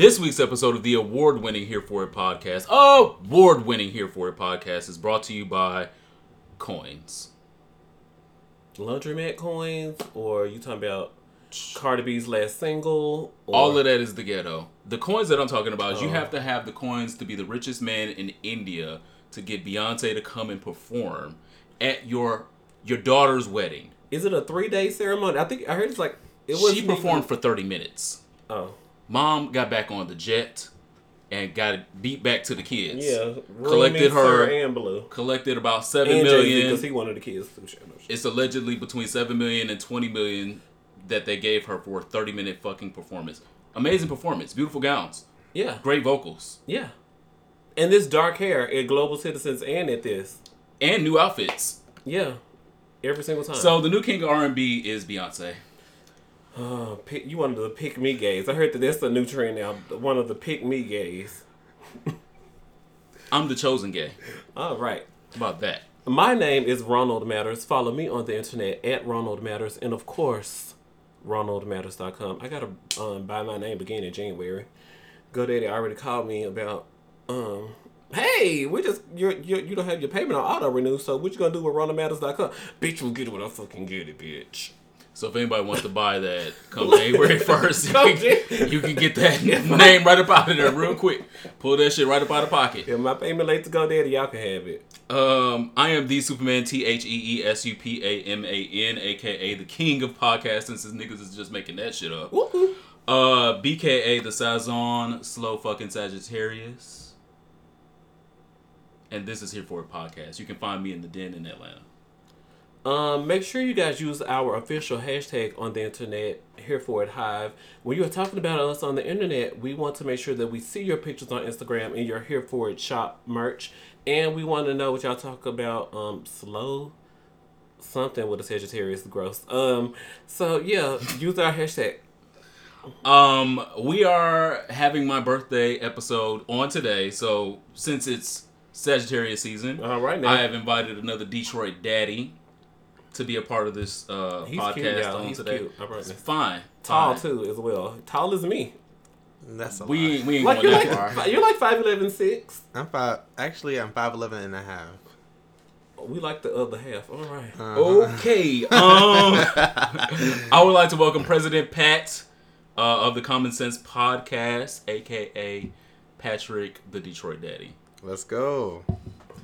This week's episode of the award-winning Here For It podcast, award-winning Here For It podcast, is brought to you by Coins. Laundromat coins, or you talking about Cardi B's last single? Or, All of that is the ghetto. The coins that I'm talking about is you Oh. have to have the coins to be the richest man in India to get Beyonce to come and perform at your your daughter's wedding. Is it a three day ceremony? I think I heard it's like it was. she performed for 30 minutes. Oh, Mom got back on the jet and got it beat back to the kids. yeah. Collected her- and Blue. Collected about seven And million. because he wanted the kids to share no shit. It's allegedly between seven million and twenty million that they gave her for a 30 minute fucking performance. Amazing performance, beautiful gowns, Yeah, great vocals, yeah. And this dark hair at Global Citizens and at this, and new outfits. yeah, every single time. So the new king of R&B is Beyonce. Uh, pick, you wanted the pick me gays. I heard that that's a new trend now. One of the pick me gays. I'm the chosen gay. All right. How about that? My name is Ronald Matters. Follow me on the internet at Ronald Matters, and of course, RonaldMatters.com. I gotta um, buy my name again in January. GoDaddy already called me about, um, hey, we just you you you don't have your payment on auto renew, so what you gonna do with RonaldMatters.com? Bitch, we'll get it when I fucking get it, bitch. So if anybody wants to buy that, come January first, you, can- you can get that name right up out of there real quick. Pull that shit right up out of pocket. If my payment late to GoDaddy, y'all can have it. Um, I am the Superman, T H E E S U P A M A N, aka the king of podcasting. Since niggas is just making that shit up. Woo-hoo. Uh, BKA the Sazon, slow fucking Sagittarius. And this is here for a podcast. You can find me in the den in Atlanta. Um, make sure you guys use our official hashtag on the internet, here for it Hive. When you are talking about us on the internet, we want to make sure that we see your pictures on Instagram and your here for it shop merch. And we want to know what y'all talk about. Um, slow something with a Sagittarius gross. Um, so yeah, use our hashtag. Um, we are having my birthday episode on today. So since it's Sagittarius season, All right now. I have invited another Detroit daddy to be a part of this uh, He's podcast cute, y'all. on He's today. cute. It's fine. Tall fine. too as well. Tall as me. That's a We lot. we ain't Like going you're that like far. fi- you're like five eleven six. I'm five. Actually, I'm five eleven and a half. We like the other half. All right. Uh-huh. Okay. Um, I would like to welcome President Pat uh, of the Common Sense Podcast, aka Patrick, the Detroit Daddy. Let's go.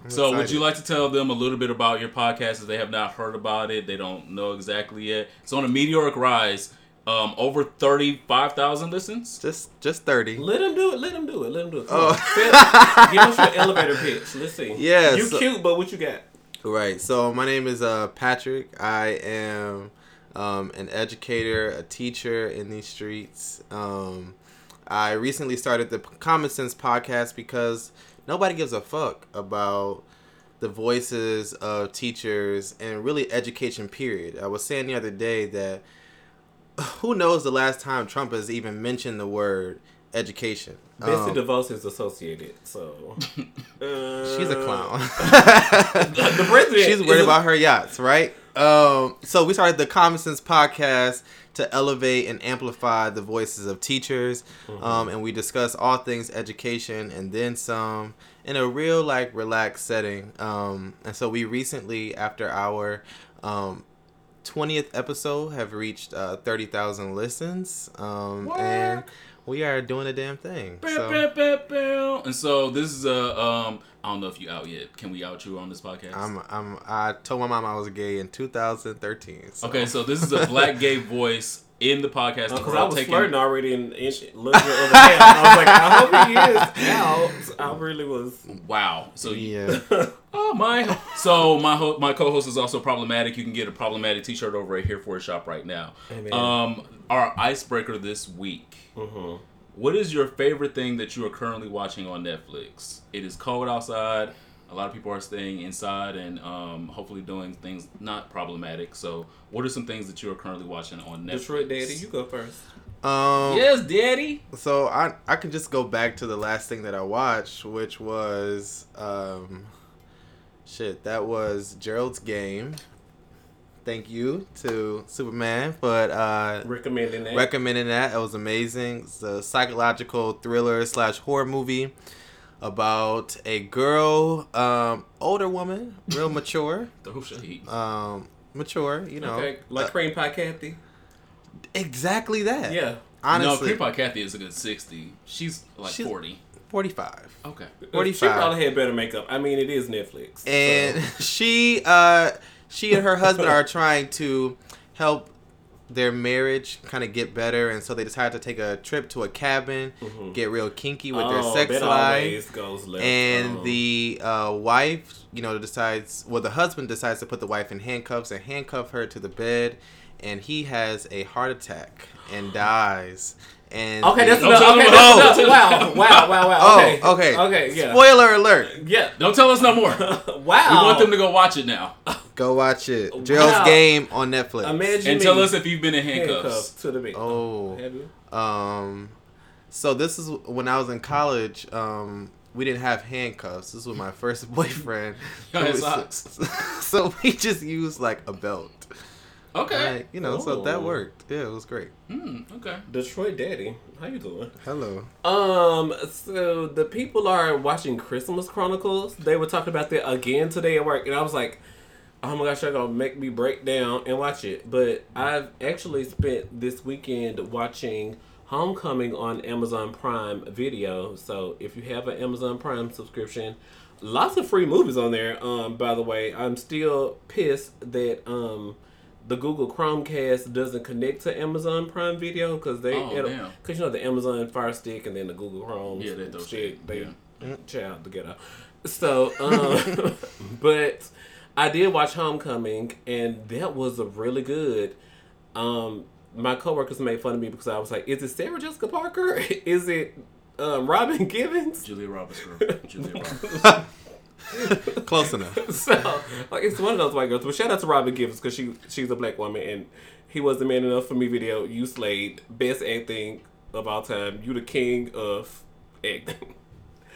I'm So, would you like to tell them a little bit about your podcast if they have not heard about it? They don't know exactly yet. It's on a meteoric rise. Um, over thirty-five thousand listens. just just thirty? Let him do it. Let him do it. Let him do it. Come Oh. Give us your elevator pitch. Let's see. Yeah, You so- cute, but what you got? Right. So my name is uh, Patrick. I am um, an educator, a teacher in these streets. Um, I recently started the Common Sense podcast because nobody gives a fuck about the voices of teachers and really education. Period. I was saying the other day that who knows the last time Trump has even mentioned the word education. Betsy Um, DeVos is associated, so uh, She's a clown. The president. She's worried about her yachts, right? Um, so we started the Common Sense podcast to elevate and amplify the voices of teachers, Mm-hmm. um, and we discuss all things education and then some in a real like relaxed setting. Um, and so we recently, after our um, 20th episode, have reached uh, 30,000 listens, um, and we are doing a damn thing. Bow, So- bow, bow. And so this is a um. I don't know if you out yet. Can we out you on this podcast? I'm, I'm, I told my mom I was gay in 2013. So. Okay, so this is a black gay voice in the podcast. Because world I was taking- flirting already and, and looking at the hand. I was like, I hope he is out. I really was. Wow. So Yeah. oh my. So my ho- my co-host is also problematic. You can get a problematic T-shirt over at Here for a Shop right now. Amen. Um, our icebreaker this week. Mhm. What is your favorite thing that you are currently watching on Netflix? It is cold outside. A lot of people are staying inside and um, hopefully doing things not problematic. So, what are some things that you are currently watching on Netflix? Detroit Daddy, you go first. Um, Yes, Daddy. So I I can just go back to the last thing that I watched, which was um, shit. That was Gerald's game. thank you to Superman for uh, Recommending that. recommending that. It was amazing. It's a psychological thriller slash horror movie about a girl, um, older woman, real mature, um, mature. You know, okay, like uh, Cream Pie Kathy. exactly that. Yeah. no, honestly, Creep Pie Kathy is a good sixty. She's like She's- forty. forty-five. Okay. She 45. probably had better makeup. I mean, it is Netflix. so- and she uh she and her husband are trying to help their marriage kind of get better and so they decided to take a trip to a cabin Mhm. get real kinky with oh, their sex life goes and Um, the uh, wife you know decides well the husband decides to put the wife in handcuffs and handcuff her to the bed and he has a heart attack and dies and Okay, that's Don't enough. tell Okay, them that's about- enough. Wow, wow, wow, wow. oh Okay. okay Okay, yeah. spoiler alert Yeah. Don't tell us no more. wow. We want them to go watch it now, go watch it gerald's Wow. game on netflix Imagine and tell us if you've been in handcuffed handcuffs. to the bed. oh Have you? Um, so this is when I was in college. Um, we didn't have handcuffs. This was my first boyfriend. Y'all So- socks. So we just used like a belt. Okay. Like, you know, so that Oh. worked. Yeah, it was great. Hmm. Okay. Detroit Daddy. How you doing? Hello. Um, so the people are watching Christmas Chronicles. They were talking about that again today at work, and I was like, "Oh my gosh, they're gonna make me break down and watch it." But I've actually spent this weekend watching Homecoming on Amazon Prime Video. So if you have an Amazon Prime subscription, lots of free movies on there. Um, by the way, I'm still pissed that um. The Google Chromecast doesn't connect to Amazon Prime Video because they Oh, it'll- Cause you know the Amazon Fire Stick and then the Google Chrome Yeah, they stick, shit, they yeah. child together. So, um, but I did watch Homecoming, and that was a really good. Um, my coworkers made fun of me because I was like, "Is it Sarah Jessica Parker? Is it um, Robin Givens?" Julia Roberts. Julia Roberts. Close enough. so like it's one of those white girls. But shout out to Robin Givens because she she's a black woman and he was the man enough for me. Video you slayed best acting of all time. You the king of acting.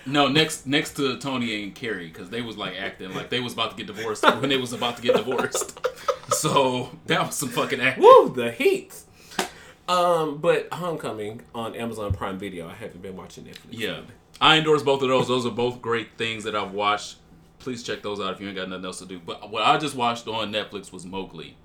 No, next next to Tony and Carrie because they was like acting like they was about to get divorced when they was about to get divorced. So that was some fucking acting. Woo, the heat. Um, but Homecoming on Amazon Prime Video. I haven't been watching Netflix. Yeah, I endorse both of those. Those are both great things that I've watched. Please check those out if you ain't got nothing else to do. But what I just watched on Netflix was Mowgli.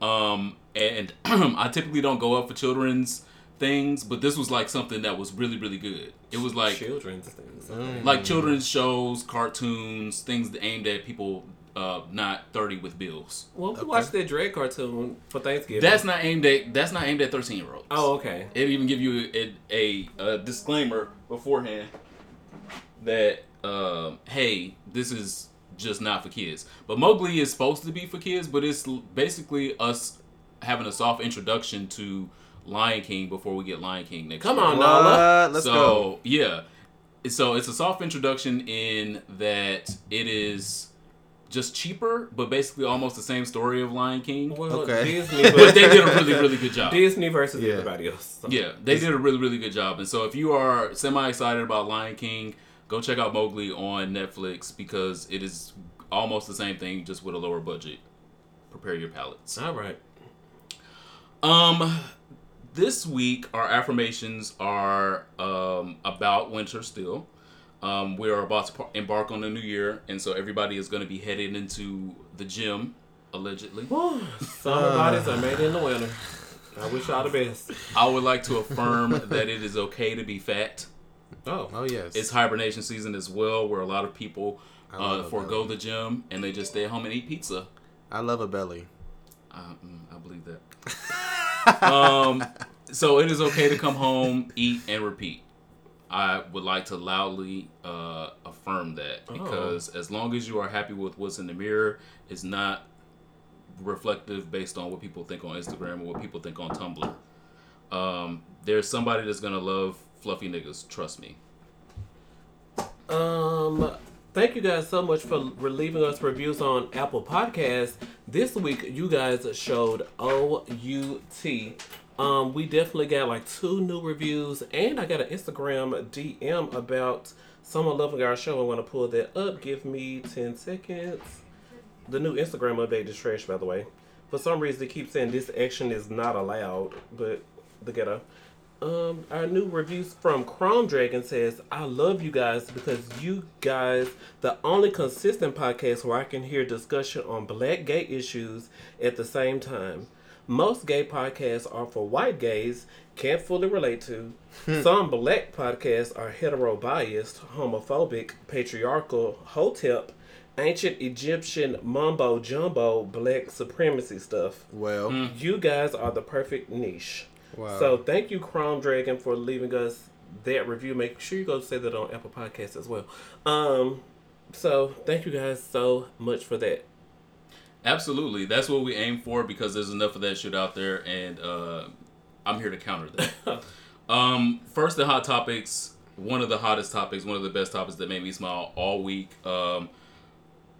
Um, and I typically don't go up for children's things, but this was like something that was really really good. It was like children's things. Mm. like children's shows, cartoons, things aimed at people uh, not thirty with bills. Well, we watched that Dread cartoon for Thanksgiving. That's not aimed at that's not aimed at thirteen year olds. oh okay. It even give you a, a, a disclaimer beforehand that um, hey, this is just not for kids. But Mowgli is supposed to be for kids, but it's basically us having a soft introduction to Lion King before we get Lion King next Come year. on, Nala. Let's so go. yeah, so it's a soft introduction in that it is just cheaper, but basically almost the same story of Lion King. Well, Okay. Disney, But but they did a really really good job. Disney versus Yeah. everybody else. So. Yeah, they did a really, really good job. And so if you are semi excited about Lion King, go check out Mowgli on Netflix because it is almost the same thing, just with a lower budget. Prepare your palates. All right. Um, this week our affirmations are um about winter still. Um, we are about to embark on the new year, and so everybody is going to be headed into the gym, allegedly. Summer bodies are made in the winter. I wish y'all the best. I would like to affirm that it is okay to be fat. Oh, Oh yes. It's hibernation season as well, where a lot of people uh, forego the gym and they just stay at home and eat pizza. I love a belly. Uh, mm, I believe that. um, so it is okay to come home, eat, and repeat. I would like to loudly uh, affirm that Oh. because as long as you are happy with what's in the mirror, it's not reflective based on what people think on Instagram or what people think on Tumblr. Um, there's somebody that's gonna love fluffy niggas. Trust me. Um, thank you guys so much for leaving us reviews on Apple Podcasts. This week, you guys showed OUT. Um, we definitely got like two new reviews, and I got an Instagram DM about someone loving our show. I want to pull that up. Give me 10 seconds. The new Instagram update is trash, by the way. For some reason, they keep saying this action is not allowed, but the ghetto. Um, our new reviews from Chrome Dragon says, I love you guys because you guys, the only consistent podcast where I can hear discussion on black gay issues at the same time. Most gay podcasts are for white gays, can't fully relate to. Some black podcasts are hetero biased, homophobic, patriarchal, hotep, ancient Egyptian mumbo jumbo, black supremacy stuff. Well, You guys are the perfect niche. Wow. So thank you, Chrome Dragon, for leaving us that review. Make sure you go say that on Apple Podcasts as well. Um, so thank you guys so much for that. Absolutely, that's what we aim for because there's enough of that shit out there, and uh, I'm here to counter that. um, first, the hot topics. One of the hottest topics, one of the best topics that made me smile all week. Um,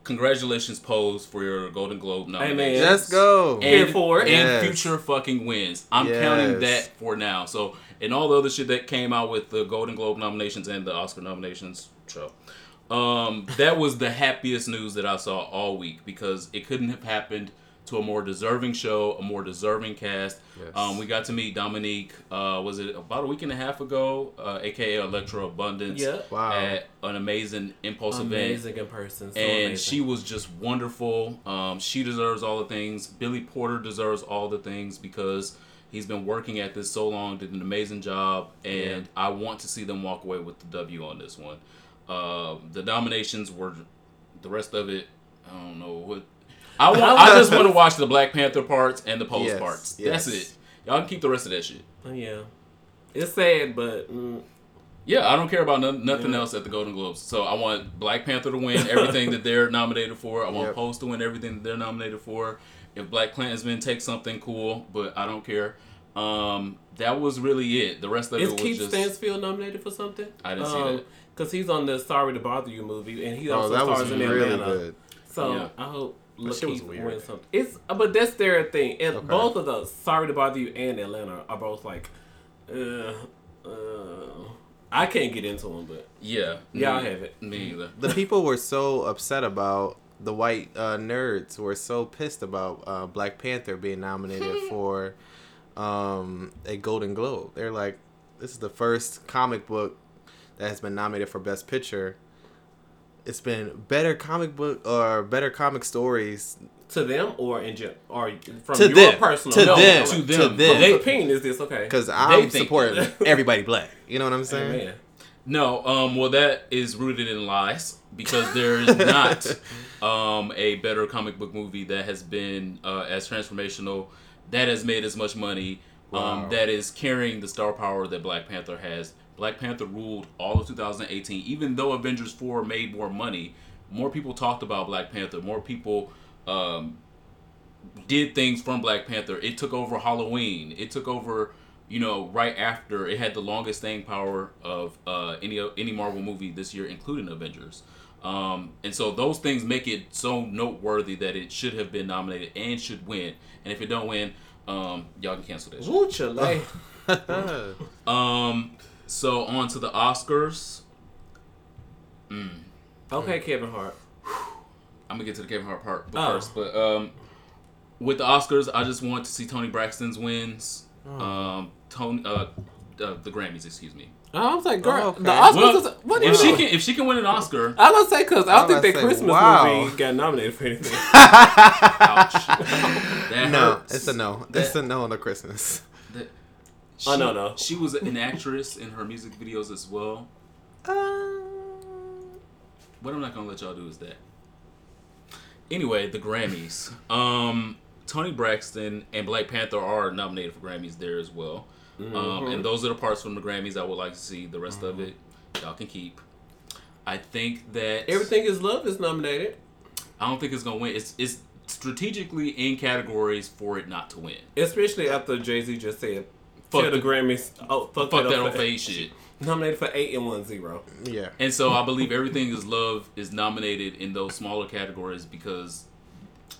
congratulations, Pose, for your Golden Globe nomination. Let's go. And, Here for it. and Yes. future fucking wins. I'm Yes. counting that for now. So, and all the other shit that came out with the Golden Globe nominations and the Oscar nominations, show. Um, that was the happiest news that I saw all week because it couldn't have happened to a more deserving show, a more deserving cast. Yes. Um, we got to meet Dominique. Uh, was it about a week and a half ago? Uh, AKA Elektra Abundance. Yeah. Wow. At an amazing impulse event Amazing in person. So and amazing. she was just wonderful. Um, she deserves all the things. Billy Porter deserves all the things because he's been working at this so long, did an amazing job, and I want to see them walk away with the W on this one. Uh, the nominations were the rest of it. I don't know what. I want. I just want to watch the Black Panther parts and the Pose Yes, parts. yes. That's it. Y'all can keep the rest of that shit. Oh, yeah. It's sad, but mm, Yeah, I don't care about no, nothing Yeah. else at the Golden Globes. So I want Black Panther to win everything that they're nominated for. I want Yep. Pose to win everything that they're nominated for. If Black Klansman takes something cool, but I don't care. Um, that was really it. The rest of is it was Keith just. Stanfield nominated for something? I didn't see that. Because he's on the Sorry to Bother You movie, and he oh, also that was stars in really Atlanta. good. So Yeah. I hope That shit was Lakeith weird. wins something. It's uh, but that's their thing. And Okay. both of those, Sorry to Bother You and Atlanta, are both like, uh, uh, I can't get into them, but Yeah, Y'all me- have it. Me either. The people were so upset about the white uh, nerds were so pissed about uh, Black Panther being nominated for um, a Golden Globe. They're like, this is the first comic book that has been nominated for Best Picture. It's been better comic book or better comic stories to them or in gen- or from To your them. personal To no, them. to To them. them. They- opinion is this? Okay, because I'm think- supporting everybody black. You know what I'm saying? Amen. No, um, well, that is rooted in lies because there is not um, a better comic book movie that has been uh, as transformational, that has made as much money, Wow. um, that is carrying the star power that Black Panther has. Black Panther ruled all of 2018, even though Avengers 4 made more money. More people talked about Black Panther. More people um, did things from Black Panther. It took over Halloween. It took over, you know, right after it had the longest staying power of uh, any any Marvel movie this year, including Avengers. Um, and so those things make it so noteworthy that it should have been nominated and should win. And if it don't win, um, y'all can cancel this. Woo, Um, so on to the Oscars. Okay, Kevin Hart. I'm gonna get to the Kevin Hart part but Oh. first, but um, with the Oscars, I just want to see Toni Braxton's wins. Oh. Um, Toni, uh, uh, the Grammys, excuse me. I was like, girl, Oh, okay. the Oscars. Well, is, what if she know? can, if she can win an Oscar, I was gonna say because I I don't was think that say, Christmas wow. movie got nominated for anything. ouch. that no, hurts. it's a no. That- It's a no on the Christmas. Oh, she- no, no. She was an actress in her music videos as well. What I'm not gonna let y'all do is that. Anyway, the Grammys. Um, Toni Braxton and Black Panther are nominated for Grammys there as well. Um, and those are the parts from the Grammys I would like to see. The rest of it, y'all can keep. I think that Everything is Love is nominated. I don't think it's gonna win. It's it's strategically in categories for it not to win. Especially after Jay Z just said, Fuck "Fuck the the- Grammys." Oh, fuck, Fuck that up old for- face shit. Nominated for eight and one zero. Yeah. And so I believe everything is love is nominated in those smaller categories because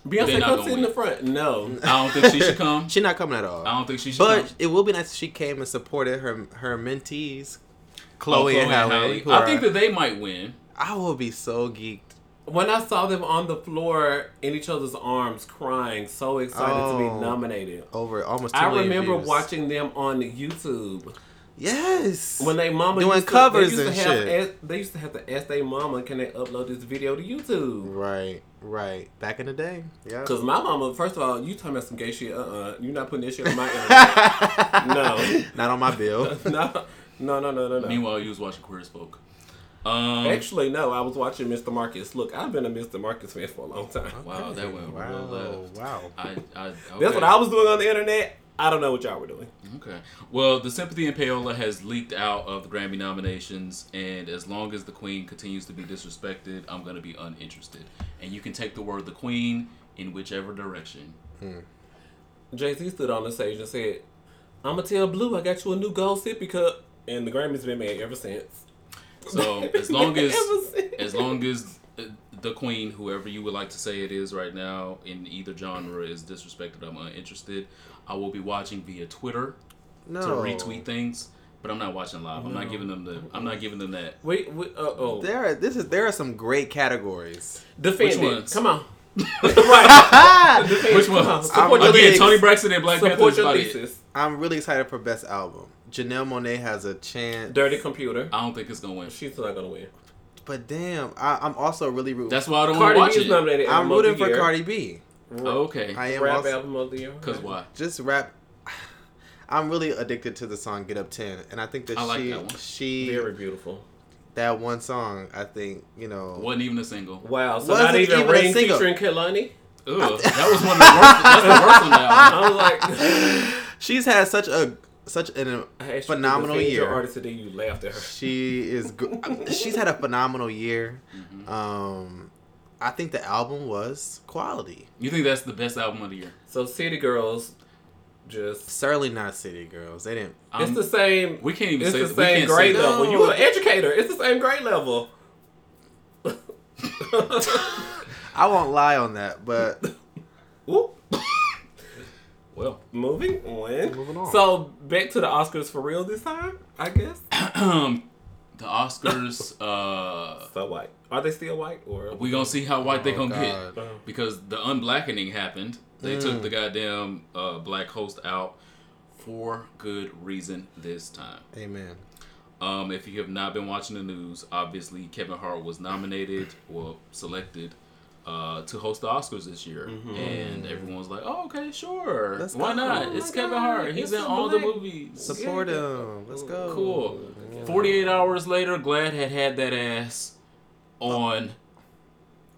They're Beyonce not come gonna in the front. No, I don't think she should come. She's not coming at all. I don't think she should But come. it will be nice if she came and supported her her mentees, Oh, Chloe, and Halle. who I are- think that they might win. I will be so geeked when I saw them on the floor in each other's arms, crying, so excited to Oh. be nominated. Over almost. 2 I remember views. watching them on YouTube Yes. when they mama Doing used to, covers they used and to have, shit. They used to have to ask their mama, "Can they upload this video to YouTube?" Right. Right. Back in the day. Yeah. Cause my mama, first of all, you talking about some gay shit? Uh, uh-uh. uh, you not putting this shit on my internet. no, Not on my bill. no, no, no, no, no, no. Meanwhile, you was watching Queer as Folk. Um, Actually, no. I was watching Mr. Marcus. Look, I've been a Mr. Marcus fan for a long time. wow, that went wow. real left. Wow. I, I, That's what I was doing on the internet. I don't know what y'all were doing. Okay. Well, the Sympathy and Payola has leaked out of the Grammy nominations, and as long as the Queen continues to be disrespected, I'm going to be uninterested. And you can take the word the Queen in whichever direction. Jay Z stood on the stage and said, "I'm gonna tell Blue I got you a new gold sippy cup," and the Grammys been made ever since. So as long as as long as uh, the Queen, whoever you would like to say it is right now, in either genre is disrespected, I'm uninterested. I will be watching via Twitter No. to retweet things, but I'm not watching live. I'm not giving them the. I'm not giving them that. Wait, wait uh, oh, There are this is there are some great categories. defend Which it. ones? Come on. right. Defend Which it. Come on. ones? Support I'm your again, Again, thesis. Toni Braxton and Black Panther Support your thesis. I'm really excited for best album. Janelle Monáe has a chance. Dirty computer. I don't think it's gonna win. She's not gonna win. But damn, I, I'm also really rooting. That's why I don't want Cardi to B watch is it. nominated. I'm album rooting for year. Cardi B. Oh, okay. I am Rap also album of the year. Cause why? just rap. I'm really addicted to the song "Get Up 10," and I think that I like she that one. she Very beautiful. that one song. I think you know. Wasn't even a single. Wow. So Wasn't not even, even a Ring single. featuring Kehlani. Ugh, that was one of the worst. That's the worst on the album. I was like, She's had such a such a I asked you to phenomenal defend Your year. artist today, you laughed at her. She is. Go- she's had a phenomenal year. Mm-hmm. Um, I think the album was quality. You think that's the best album of the year? So City Girls, just Certainly not City Girls. They didn't. it's Um, the same. we can't even It's say the we same can't grade level. No. You were an educator. It's the same grade level. I won't lie on that, but Whoop. Well, Moving on. Moving on. So back to the Oscars for real this time, I guess. the Oscars. Uh, So white. Are they still white or? we gonna see how white they Oh, gonna God. get because the unblackening happened. They Mm. took the goddamn uh, black host out for good reason this time. amen. Um, if you have not been watching the news, obviously Kevin Hart was nominated or selected uh, to host the Oscars this year, and everyone was like, "Oh, okay, sure, Let's why go. not? Oh it's Kevin God, Hart. He's it's in a all the movies. Support him. Let's go. Cool. Forty-eight hours later, Glad had had that ass on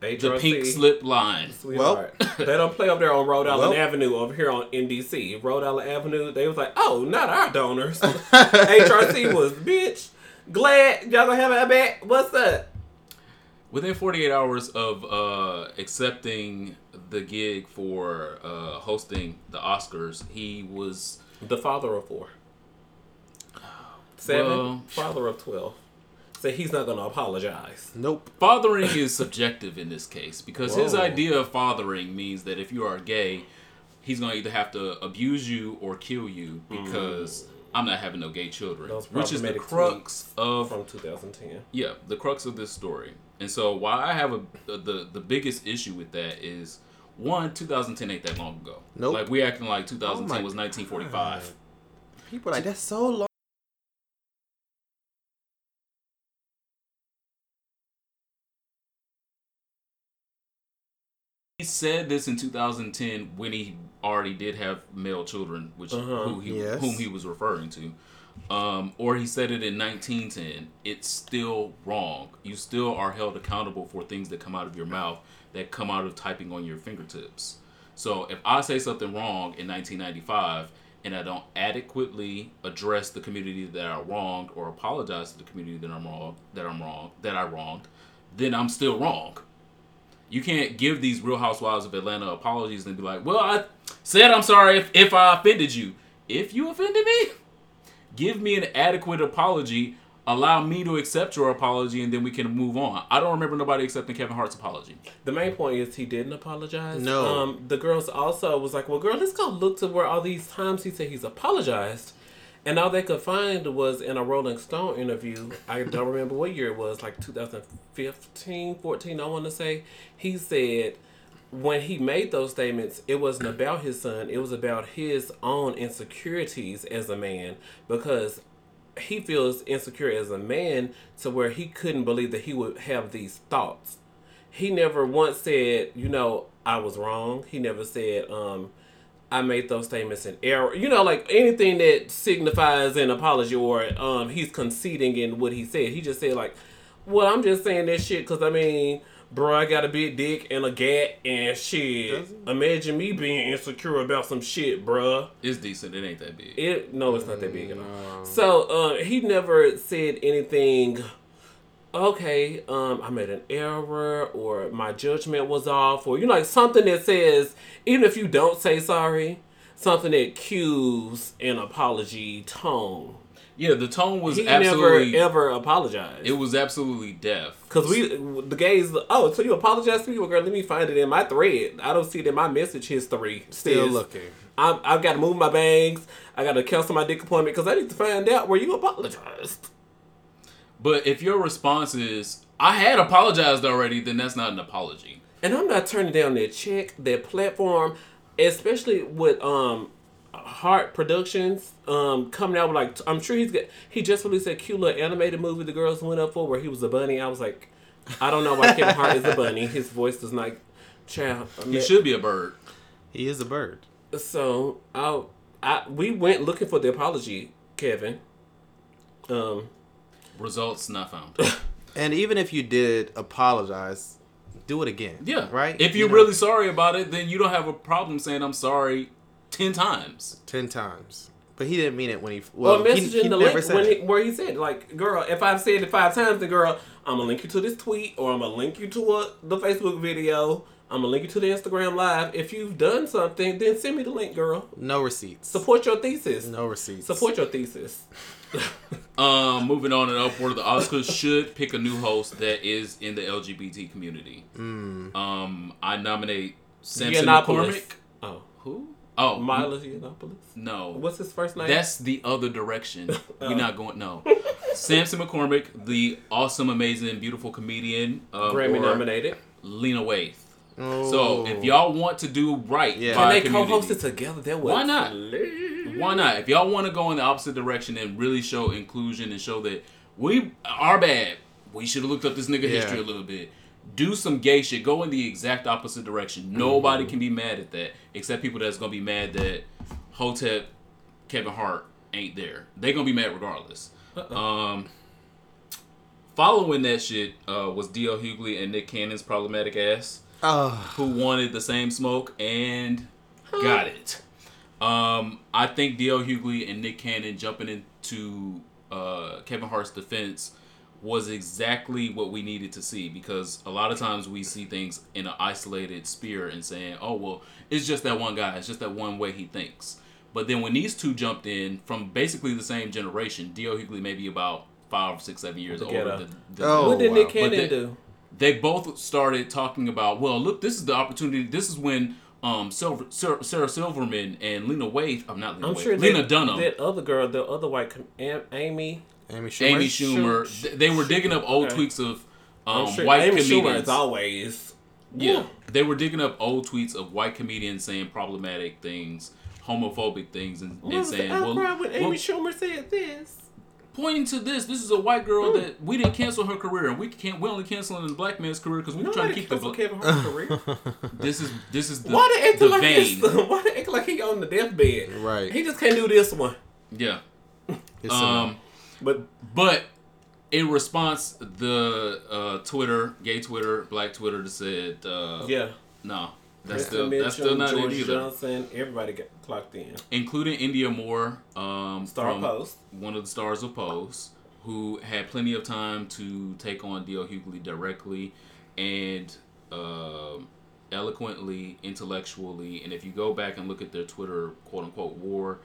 the HRC, pink slip line. Sweetheart. they don't play up there on Rhode Island Well- Avenue over here on NDC. Rhode Island Avenue, they was like, oh, not our donors. HRC was, bitch, glad y'all gonna have our back. What's up? Within 48 hours of uh, accepting the gig for uh, hosting the Oscars, he was The father of four. Seven, Well- father of 12. Say he's not gonna apologize. Nope. fathering is subjective in this case because his idea of fathering means that if you are gay, he's gonna either have to abuse you or kill you because I'm not having no gay children, Those which is the crux of From 2010. yeah the crux of this story. And so why I have a the the biggest issue with that is one 2010 ain't that long ago. Nope. Like we acting like 2010 Oh was 1945. People are like that's so long. He said this in 2010 when he already did have male children, which Uh-huh. who he, Yes. whom he was referring to, um, or he said it in 1910. It's still wrong. You still are held accountable for things that come out of your mouth that come out of typing on your fingertips. So if I say something wrong in 1995 and I don't adequately address the community that I wronged or apologize to the community that I'm wrong, that I'm wrong, that I wronged, then I'm still wrong. You can't give these Real Housewives of Atlanta apologies and be like, "Well, I said I'm sorry if, if I offended you. If you offended me, give me an adequate apology. Allow me to accept your apology, and then we can move on." I don't remember nobody accepting Kevin Hart's apology. The main point is he didn't apologize. No. Um, the girls also was like, well, girl, let's go look to where all these times he said he's apologized. And all they could find was in a Rolling Stone interview. I don't remember what year it was, like 2015, 14, I want to say. He said when he made those statements, it wasn't about his son, it was about his own insecurities as a man because he feels insecure as a man to where he couldn't believe that he would have these thoughts. He never once said, you know, I was wrong. He never said, um, I made those statements in error. You know, like anything that signifies an apology or um, he's conceding in what he said. He just said like, "Well, I'm just saying this shit because I mean, bro, I got a big dick and a gat and shit. Imagine me being insecure about some shit, bruh. It's decent. It ain't that big. It no, it's not that big at all. So uh, he never said anything. Okay, um, I made an error, or my judgment was off, or you know, like something that says even if you don't say sorry, something that cues an apology tone. Yeah, the tone was He absolutely. never ever apologized. it was absolutely deaf. Cause we the gays. Oh, so you apologize to me? Well, girl, let me find it in my thread. I don't see it in my message history. Still Says, looking. I'm, I've got to move my bangs. I got to cancel my dick appointment because I need to find out where you apologized. But if your response is, "I had apologized already," then that's not an apology. And I'm not turning down their check, their platform, especially with um Heart Productions um coming out with like I'm sure he's got he just released a cute little animated movie the girls went up for where he was a bunny. I was like, I don't know why Kevin Hart is a bunny. His voice does not. Child, I He mean- should be a bird. He is a bird. So I, I we went looking for the apology, Kevin. Um, Results not found. And even if you did apologize, do it again. Yeah. Right? If you're You know, really sorry about it, then you don't have a problem saying I'm sorry ten times. ten times. But he didn't mean it when he well, well, messaging he the link said when it. he, where he said like, girl, if I've said it five times, then girl, I'm gonna link you to this tweet or I'm gonna link you to a, the Facebook video. I'm gonna link you to the Instagram live. If you've done something, then send me the link, girl. no receipts. Support your thesis. no receipts. Support your thesis. Um, moving on and upward, the Oscars should pick a new host that is in the LGBT community. Mm. Um, I nominate Sampson Yiannopoulos. McCormick. Oh, Who? Oh, Milos Yiannopoulos. no. What's his first name? That's the other direction. Oh. We're not going. No. Sampson McCormick, the awesome, amazing, beautiful comedian, uh, Grammy nominated. Lena Waithe. Oh. So if y'all want to do right, Yeah. by Can they community, co-host it together? That Why not? flip. Why not? If y'all want to go in the opposite direction and really show inclusion and show that we are bad, we should have looked up this nigga Yeah. history a little bit. Do some gay shit. Go in the exact opposite direction. Nobody can be mad at that, except people that's gonna be mad that Hotep, Kevin Hart ain't there. They gonna be mad regardless. Um, following that shit uh, was D.L. Hughley and Nick Cannon's problematic ass Oh, who wanted the same smoke and got it. Um, I think D.L. Hughley and Nick Cannon jumping into uh, Kevin Hart's defense was exactly what we needed to see because a lot of times we see things in an isolated sphere and saying, "Oh well, it's just that one guy. It's just that one way he thinks." But then when these two jumped in from basically the same generation, D.L. Hughley maybe about five, six, seven years older Together. than, than Oh, What did wow. Nick Cannon they- do? they both started talking about, well, look, this is the opportunity. This is when um Silver, Sarah, Sarah Silverman and Lena Waithe, I'm not Lena I'm Waithe, sure Lena that, Dunham, that other girl, the other white, Amy. Amy Schumer. Amy Schumer, Schu- th- they were digging up old okay. tweets of um, sure white Amy Schumer comedians. always. yeah, they were digging up old tweets of white comedians saying problematic things, homophobic things, and, and saying, well, when Amy well, Schumer said this? pointing to this, this is a white girl Hmm. that we didn't cancel her career, and we can't, we only canceling the black man's career because we're trying to keep the. cancel bla- Kevin Hart's career. This is this is the, Why they the acting like vein. this? Why they acting like he on the deathbed? Right. He just can't do this one. Yeah. It's, Um, But but in response, the uh, Twitter, gay Twitter, black Twitter, said, uh, yeah, no, that's Mr. still Mitchell, that's still not George it either. Johnson, everybody got clocked in. Including Indya Moore, um, Star Post. one of the stars of Pose, who had plenty of time to take on D.L. Hughley directly and um eloquently, intellectually. And if you go back and look at their Twitter quote unquote war,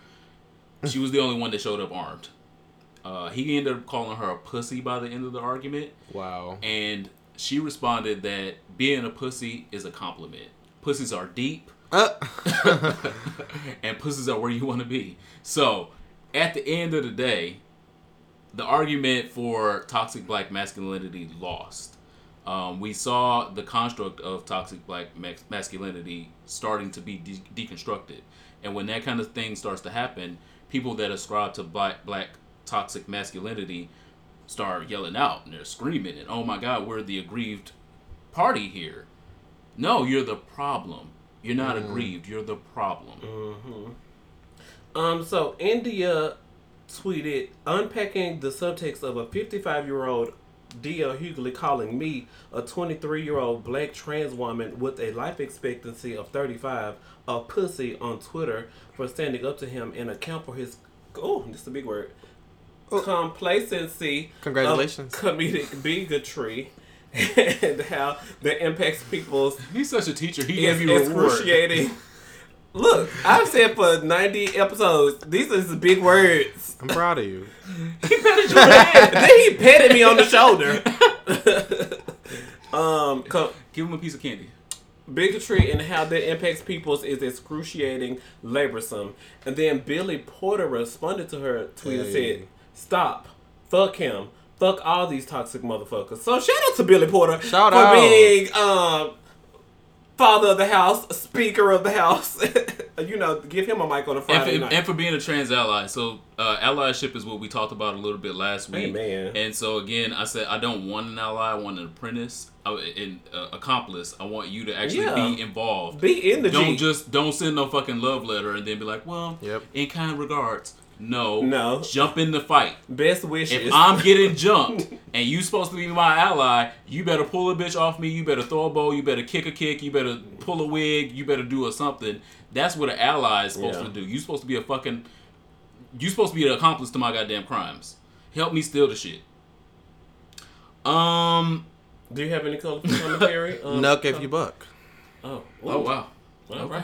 she was the only one that showed up armed. Uh, he ended up calling her a pussy by the end of the argument, wow. and she responded that being a pussy is a compliment. Pussies are deep, Uh, and pussies are where you want to be. So, at the end of the day, the argument for toxic black masculinity lost. Um, we saw the construct of toxic black masculinity starting to be de- deconstructed, and when that kind of thing starts to happen, people that ascribe to black black toxic masculinity start yelling out and they're screaming and oh my god, we're the aggrieved party here. No, you're the problem. You're not aggrieved. You're the problem. Um, so Indya tweeted unpacking the subtext of a 55 year old D.L. Hughley calling me a 23 year old black trans woman with a life expectancy of 35 a pussy on Twitter for standing up to him and account for his oh this is a big word complacency Congratulations. of comedic bigotry and how that impacts people's He's such a teacher. He gave you a reward. excruciating. Look, I've said for 90 episodes, these are some big words. I'm proud of you. He patted your head. then he patted me on the shoulder. um, co- Give him a piece of candy. bigotry and how that impacts people's is excruciating, laborsome. And then Billy Porter responded to her tweet and said, "Stop, fuck him, fuck all these toxic motherfuckers." So shout out to Billy Porter Shout for out. being um, father of the house, speaker of the house. you know, give him a mic on a And Friday for, night. and for being a trans ally. So, uh, allyship is what we talked about a little bit last week. Amen. And so, again, I said I don't want an ally, I want an apprentice, uh, an uh, accomplice. I want you to actually Yeah. be involved. Be in the don't G. just don't send no fucking love letter and then be like, well, Yep. in kind regards. No, No. jump in the fight. Best wishes. If I'm getting jumped and you supposed to be my ally, you better pull a bitch off me. You better throw a bow. You better kick a kick. You better pull a wig. You better do a something. That's what an ally is supposed Yeah. to do. You supposed to be a fucking. You supposed to be an accomplice to my goddamn crimes. Help me steal the shit. Um. Do you have any colorful commentary? Um, Nuck if you buck. Oh, Oh ooh. wow. Okay. Okay.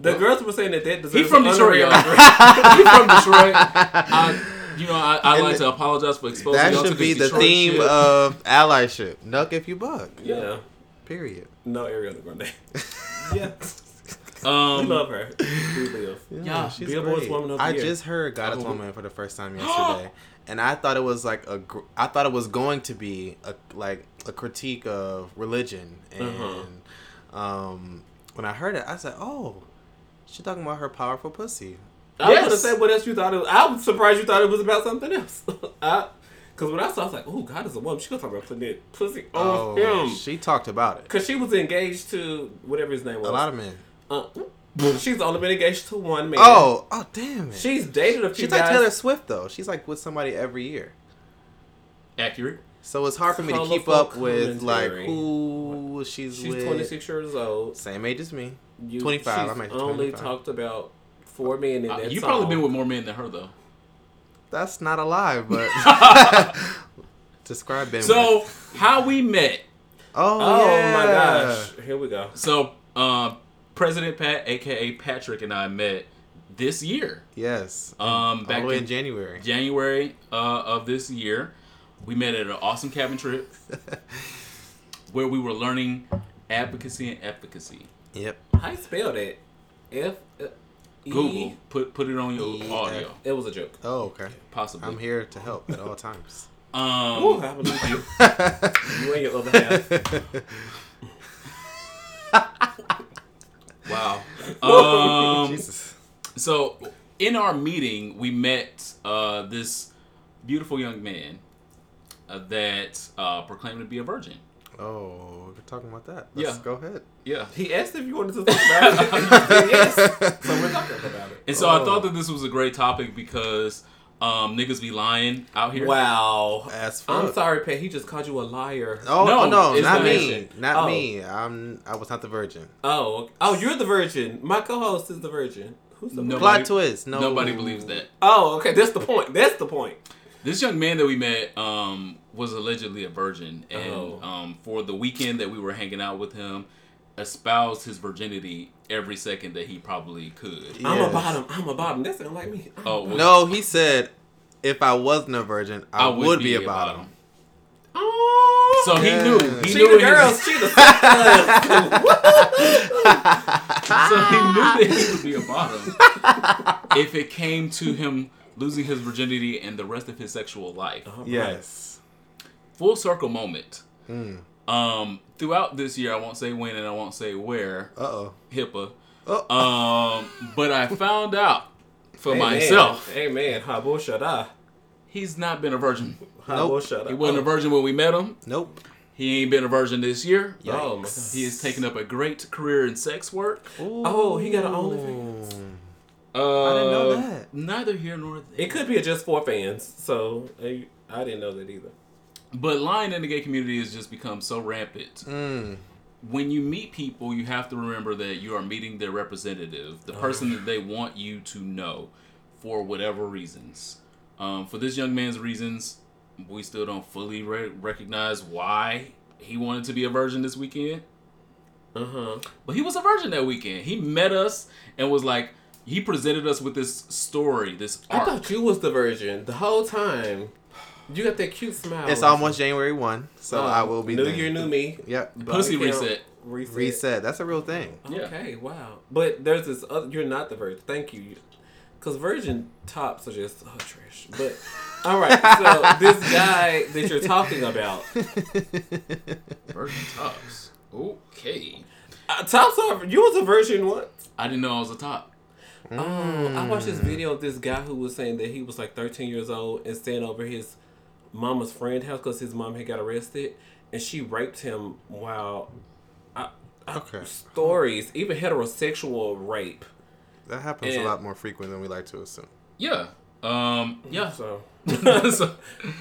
The girls were saying that that deserves He from Detroit, honorary y'all. He from Detroit. I, you know, I, I And like to apologize for exposing That y'all to should be this the Detroit theme shit. of allyship. Nuck if you buck. yeah. Period. No Ariana Grande. yeah. We um, love her. We live. Yeah, she's Billboard's great. Woman of the I Year. just heard Goddess Oh. Woman for the first time yesterday, and I thought it was like a. gr- I thought it was going to be a like a critique of religion, and Uh-huh. um, when I heard it, I said, "Oh, she's talking about her powerful pussy." I was gonna say what else you thought it was. I was surprised you thought it was about something else. I, Cause when I saw, I was like, "Oh, God is a woman." She gonna talk about putting that pussy on Oh, him. she talked about it. Cause she was engaged to whatever his name was. A lot of men. Uh, she's only been engaged to one man. Oh, oh, damn it. she's dated a few She's like. Taylor Swift though. She's like with somebody every year. accurate. So it's hard for me to keep up with like who she's, She's with. 26 years old. Same age as me. You, 25, I might be only 25. talked about four men in Uh, that you song. probably been with more men than her though. That's not a lie, but describe Ben. So how we met? oh, Oh yeah. my gosh! Here we go. So uh, President Pat, aka Patrick, and I met this year. Yes. Um, All back the way in in January. January uh, of this year, we met at an awesome cabin trip where we were learning advocacy and efficacy. Yep. How you spell that? F. Uh, E? Google, put put it on your E- audio, It was a joke. Oh, okay. possibly. I'm here to help at all times. Um, Ooh, I believe you. You and your other half. Wow. Um, Jesus. so in our meeting, we met uh, this beautiful young man that uh, proclaimed to be a virgin. Oh, we're talking about that. Let's Yeah. go ahead. Yeah. He asked if you wanted to talk about it. and yes. So we're talking about it. And so I Oh. thought that this was a great topic because um, niggas be lying out here. Wow. As fuck. I'm sorry, Pat. He just called you a liar. Oh No, no, no not me, not Oh. me. I'm I was not the virgin. Oh, oh, you're the virgin. My co-host is the virgin. Who's the No. virgin? Plot Nobody- twist. No, Nobody believes that. Oh, okay. That's the point. That's the point. This young man that we met um, was allegedly a virgin, and Oh. um, for the weekend that we were hanging out with him, espoused his virginity every second that he probably could. I'm a Yes. bottom. I'm a bottom. That sounds like me. Oh well, No, he said, if I wasn't a virgin, I, I would, be, a bottom. Oh. So he knew. He she knew the in girls. She the so he knew that he would be a bottom if it came to him losing his virginity and the rest of his sexual life. All right. Yes. Full circle moment. Mm. Um, throughout this year, I won't say when and I won't say where. Uh oh. HIPAA. Oh. Um, but I found out for Amen. myself, Amen. Habo Shada. he's not been a virgin. Habo Nope. Shada. He wasn't a virgin when we met him. Nope. He ain't been a virgin this year. Oh. He has taken up a great career in sex work. Oh, he got an OnlyFans. Uh, I didn't know that. Neither here nor there. It could be a just for fans, so I, I didn't know that either. But lying in the gay community has just become so rampant. Mm. When you meet people, you have to remember that you are meeting their representative, the person that they want you to know for whatever reasons. Um, for this young man's reasons, we still don't fully re- recognize why he wanted to be a virgin this weekend. Uh huh. But he was a virgin that weekend. He met us and was like, he presented us with this story, this I thought you was the virgin the whole time. You got that cute smile. It's almost January 1, so Oh, I will be New thankful. year, new me. Yep. Pussy Body reset. Reset. Reset. That's a real thing. Yeah. Okay, wow. But there's this other. You're not the virgin. Thank you. Because virgin tops are just oh, trash. But all right. So this guy that you're talking about, Virgin tops. Okay. uh, tops are. You was a virgin once. I didn't know I was a top. Oh, I watched this video of this guy who was saying that he was like 13 years old and staying over his mama's friend house because his mom had got arrested and she raped him while. I, I, Okay. Stories, even heterosexual rape. That happens And- a lot more frequent than we like to assume. Yeah. Um. Yeah. So, so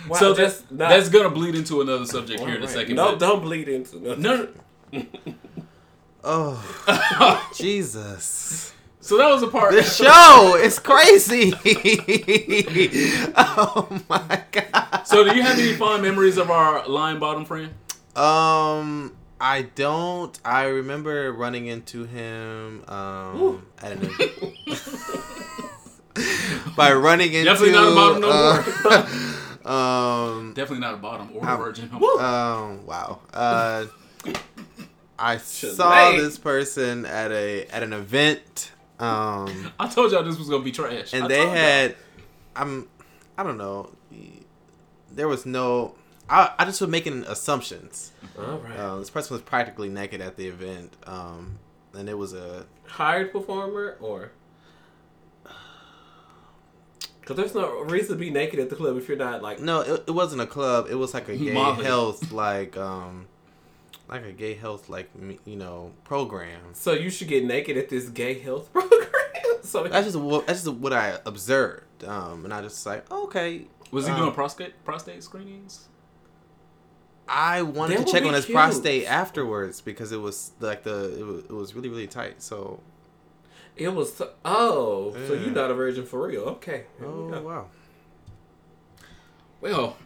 Wow, so that's that's not- that's gonna bleed into another subject here in a second. No, but- don't bleed into no. no, no. Oh, Jesus. So that was a part. The show is crazy. oh my god. so do you have any fond memories of our lion bottom friend? Um, I don't. I remember running into him. Um, I don't know. By running into. Definitely not a bottom no uh, um. Definitely not a bottom or a Um, virgin. Um. Wow. Uh. I saw this person at a at an event. Um. I told y'all this was gonna be trash. and I they told y'all. had i'm i don't know there was no i, I just was making assumptions All right. uh, this person was practically naked at the event um, and it was a Hired performer or? Because there's no reason to be naked at the club if you're not like. no it, it wasn't a club it was like a gay health like um like a gay health like you know program So you should get naked at this gay health program. so that's just what that's just what i observed um, and i just like okay was he um, doing prostate prostate screenings? I wanted That to check on his cute. prostate afterwards because it was like the it was, it was really really tight. So it was. So, oh, so you're not a virgin for real? Okay. We oh wow. Well,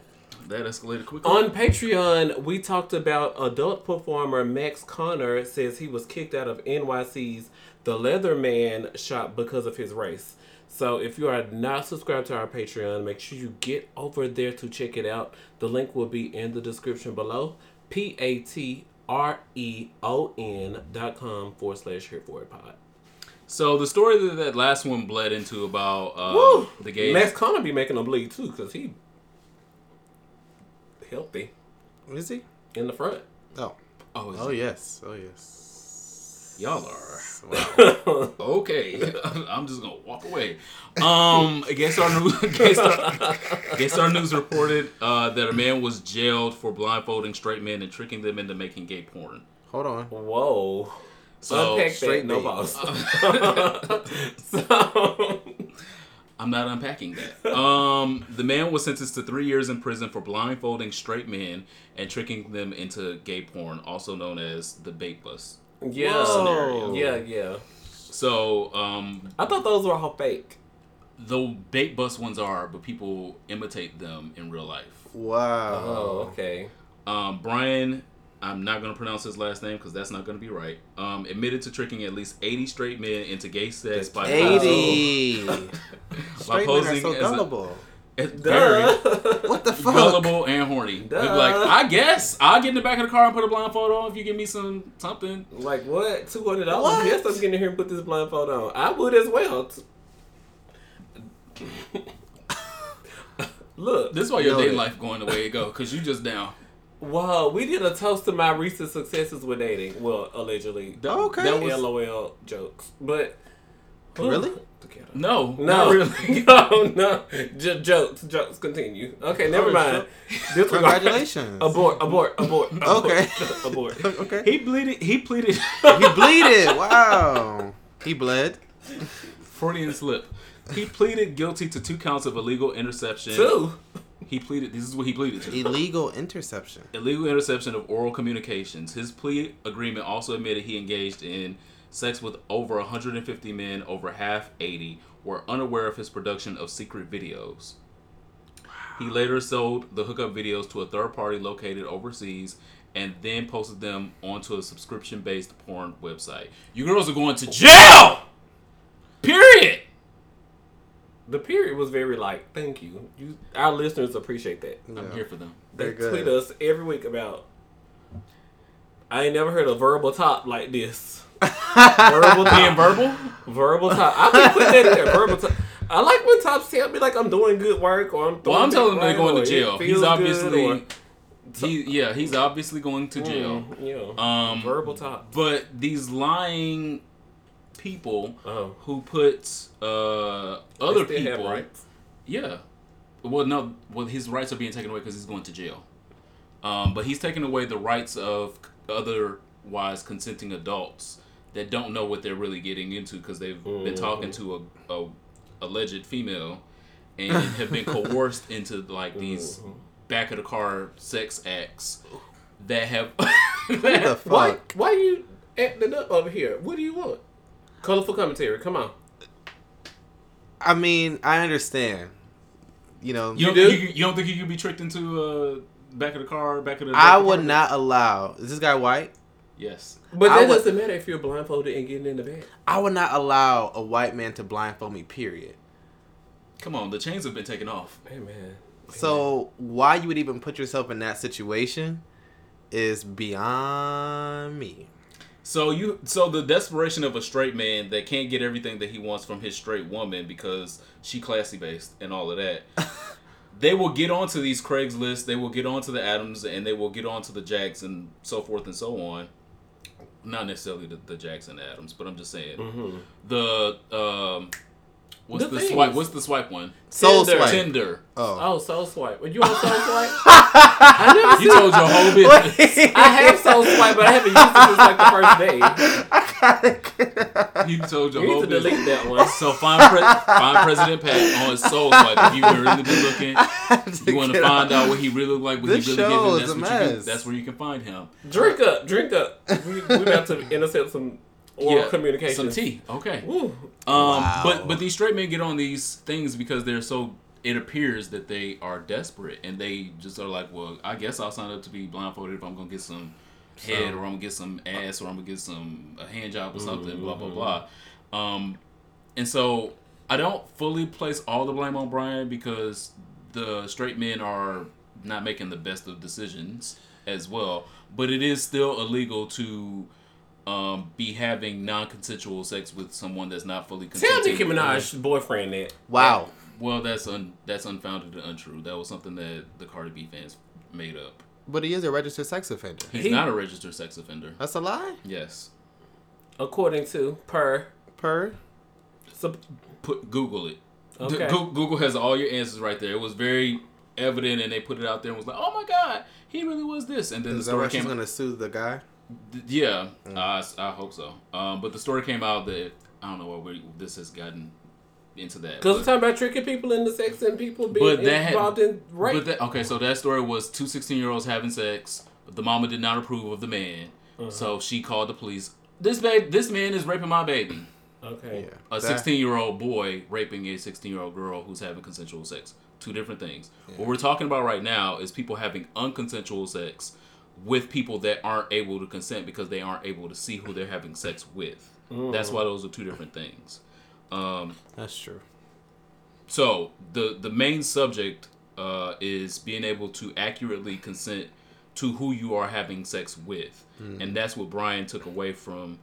that escalated quickly. On Patreon, we talked about adult performer Max Connor says he was kicked out of NYC's The Leatherman shop because of his race. So if you are not subscribed to our Patreon, make sure you get over there to check it out. The link will be in the description below. P A T R E O N dot com forward slash here for it pod. so the story that that last one bled into about uh, the gay Max Connor be making them bleed too because he healthy Is he? in the front. Oh. Oh, is Oh it? yes. Oh yes. y'all are Wow. okay. I'm just gonna walk away. Um, against our News, against our, Gay Star News reported uh, that a man was jailed for blindfolding straight men and tricking them into making gay porn. Hold on. Whoa. So Unpack that, straight no bait. boss. so, I'm not unpacking that. Um, the man was sentenced to three years in prison for blindfolding straight men and tricking them into gay porn, also known as the bait bus. yeah, Whoa. yeah, yeah. So, um, I thought those were all fake. the bait bus ones are, but people imitate them in real life. Wow. Oh, okay. Um, Brian, I'm not going to pronounce his last name because that's not going to be right. Um, admitted to tricking at least 80 straight men into gay sex by Eighty. by Straight men are posing so as a, as very What the fuck? gullible and horny. Duh. like, I guess I'll get in the back of the car and put a blindfold on if you give me some something. like what? Two hundred dollars? Yes, I'm getting here and put this blindfold on. I would as well. Look, This is why your Noted. dating life going the way it go, cause you just down. Whoa, we did a toast to my recent successes with dating. Well, allegedly. That- Okay. That was LOL jokes. But. Oh, really? no, No, really. no, no. J- jokes, jokes. Continue. Okay, never Oh, mind. Disregard. Congratulations. abort, abort, abort. abort, Okay. abort. okay. He bleeded. He pleaded. He bleeded. Wow. He bled. Freudian slip. He pleaded guilty to two counts of illegal interception. Two. He pleaded. This is what he pleaded to. Illegal interception. illegal interception of oral communications. His plea agreement also admitted he engaged in sex with over 150 men, over half 80, were unaware of his production of secret videos. He later sold the hookup videos to a third party located overseas and then posted them onto a subscription based porn website. You girls are going to jail! Period! The period was very light. Thank you. You, our listeners appreciate that. I'm here for them. They They're good. tweet us every week about. I ain't never heard a verbal top like this. verbal Being verbal? Verbal top. I can put that in there. Verbal top. I like when tops tell me like I'm doing good work or I'm. Well, I'm telling throwing him they're going to jail. He's obviously. or- He, yeah, he's obviously going to jail. Mm, yeah. Um, verbal top. But these lying people Oh. who puts uh, other They still have people, rights. yeah, well, no, well, his rights are being taken away because he's going to jail. Um, but he's taking away the rights of otherwise consenting adults that don't know what they're really getting into because they've been talking to a, a alleged female and have been coerced into like these back of the car sex acts that have What the Why? Why are you acting up over here? What do you want? Colorful commentary. Come on. I mean, I understand. You know, You, don't do? think you, you don't think you could be tricked into uh, back of the car, back of the? I of the would car? not allow. Is this guy white? Yes. But I that would- doesn't matter if you're blindfolded and getting in the bed. I would not allow a white man to blindfold me. Period. Come on, the chains have been taken off. Hey man. So why you would even put yourself in that situation is beyond me. So you, so the desperation of a straight man that can't get everything that he wants from his straight woman because she classy based and all of that. they will get onto these Craigslist, they will get onto the Adams, and they will get onto the Jacks and so forth and so on. Not necessarily the, the Jacks and Adams, but I'm just saying Mm-hmm. the um, what's The the, swipe? What's the swipe one? Soul Tinder. swipe. Tinder. Oh. Oh, Soul Swipe. Were you on Soul Swipe? I never You told your whole business. I have Soul Swipe, but I haven't used it since like the first day. You told your You whole need to delete business. that one. So find pre- find President Pat on his soul swipe. If you were really been looking, you want to find out what he really look like, what This he really show giving. is That's a what you can, mess. That's where you can find him. Drink up, drink up. We, we about to intercept some oral communication. Some tea. Okay. Woo. Um, Wow. but but these straight men get on these things because they're so. It appears that they are desperate and they just are like, well, I guess I'll sign up to be blindfolded if I'm gonna get some head or I'm gonna get some ass or I'm gonna get some a hand job or something. Blah blah blah. Um, and so I don't fully place all the blame on Brian because the straight men are not making the best of decisions as well. But it is still illegal to um, be having non-consensual sex with someone that's not fully Tell consenting. Nicki Minaj's boyfriend that. Wow. Well, that's un- that's unfounded and untrue. That was something that the Cardi B fans made up. But he is a registered sex offender. He's He- not a registered sex offender. That's a lie. Yes. According to per. Per. Sub, Put Google it. Okay. Goo- Google has all your answers right there. It was very evident, and they put it out there and was like, "Oh my God, he really was this." And then Is the that why story she's came. gonna sue the guy? D- Yeah, I hope so. Um, but the story came out that I don't know what we, this has gotten into that. Because we're talking about tricking people into sex and people being But that had- involved in rape. But that, okay, so that story was two 16 year olds having sex, the mama did not approve of the man, Uh-huh. so she called the police. This babe, this man is raping my baby. okay. Yeah. A 16 year old boy raping a 16 year old girl who's having consensual sex. Two different things. What we're talking about right now is people having unconsensual sex with people that aren't able to consent because they aren't able to see who they're having sex with. That's why those are two different things. Um, That's true. so the the main subject uh, is being able to accurately consent to who you are having sex with, and that's what Brian took away from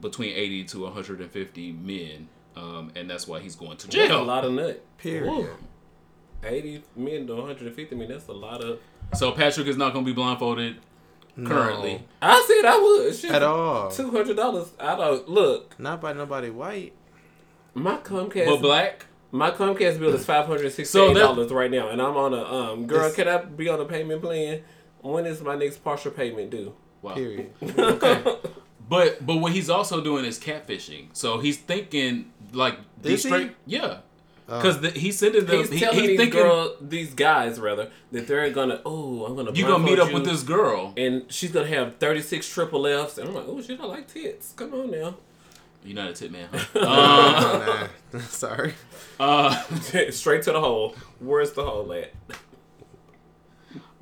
between eighty to one hundred and fifty men, um, and that's why he's going to That's a jail. lot of nut. Period. Woo. 80 million to 150 million, that's a lot of. So Patrick is not going to be blindfolded currently. I said I would. Shit, At all. $200. I don't. Look, Not by nobody white. my Comcast. But black? My Comcast bill is five hundred sixty-eight So dollars right now, and I'm on a um. Girl, It's- can I be on a payment plan? When is my next partial payment due? Wow. Period. But but what he's also doing is catfishing. So he's thinking like these Is straight yeah. Because he's sending them. He's he- telling he's these thinking girl, these guys rather, that they're gonna. Oh, I'm gonna. you gonna meet blindfold up with this girl. and she's gonna have thirty-six triple Fs, and I'm like, oh shit, I like tits. Come on now, You're not a tit man. huh? uh, nah. Sorry. uh, straight to the hole. Where's the hole at?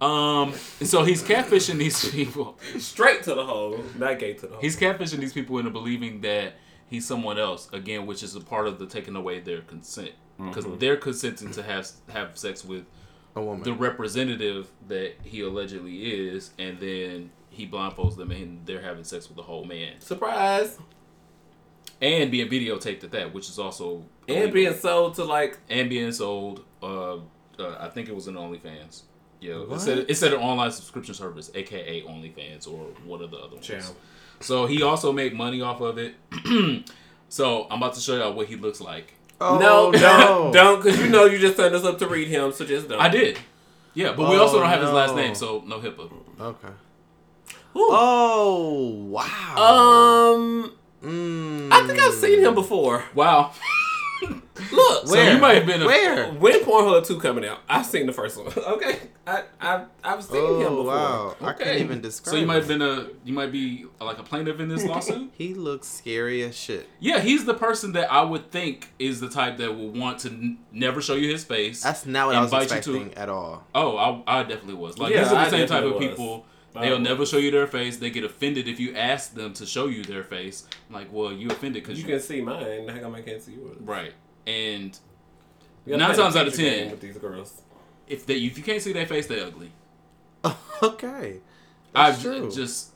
um. So he's catfishing these people. Straight to the hole, not gay to the hole. He's catfishing these people into believing that he's someone else again, which is a part of the taking away their consent because they're consenting to have have sex with A woman. the representative that he allegedly is, and then he blindfolds them and they're having sex with the whole man Surprise! and being videotaped at that, which is also And illegal. being sold to like and being sold. Uh, uh, I think it was an OnlyFans. Yeah, it said it said an online subscription service, aka OnlyFans, or one of the other ones. Channel. So he also made money off of it. so I'm about to show y'all what he looks like. Oh, no, no. don't, don't, because you know you just signed us up to read him, so just don't. I did. Yeah, but we Oh, also don't have his last name, so no HIPAA. Okay. Ooh. Oh, wow. Um, Mm. I think I've seen him before. Wow. Look, So you might have been a, Where? when Pornhub two coming out, I've seen the first one. Okay, I I I've seen him Oh, before. wow. I can't even describe So you might have been a you might be like a plaintiff in this lawsuit. He looks scary as shit. yeah, he's the person that I would think is the type that will want to n- never show you his face. That's not what I was Invite you to- expecting at all. Oh, I, I definitely was. Like Yeah, these are the I same type of was. people. I They'll was. never show you their face. They get offended if you ask them to show you their face. I'm like, well, you offended because You you, can see mine. How come I can't see yours? right. And Nine times out of ten. with these girls. if they if you can't see their face, they're ugly. okay. I That's true. just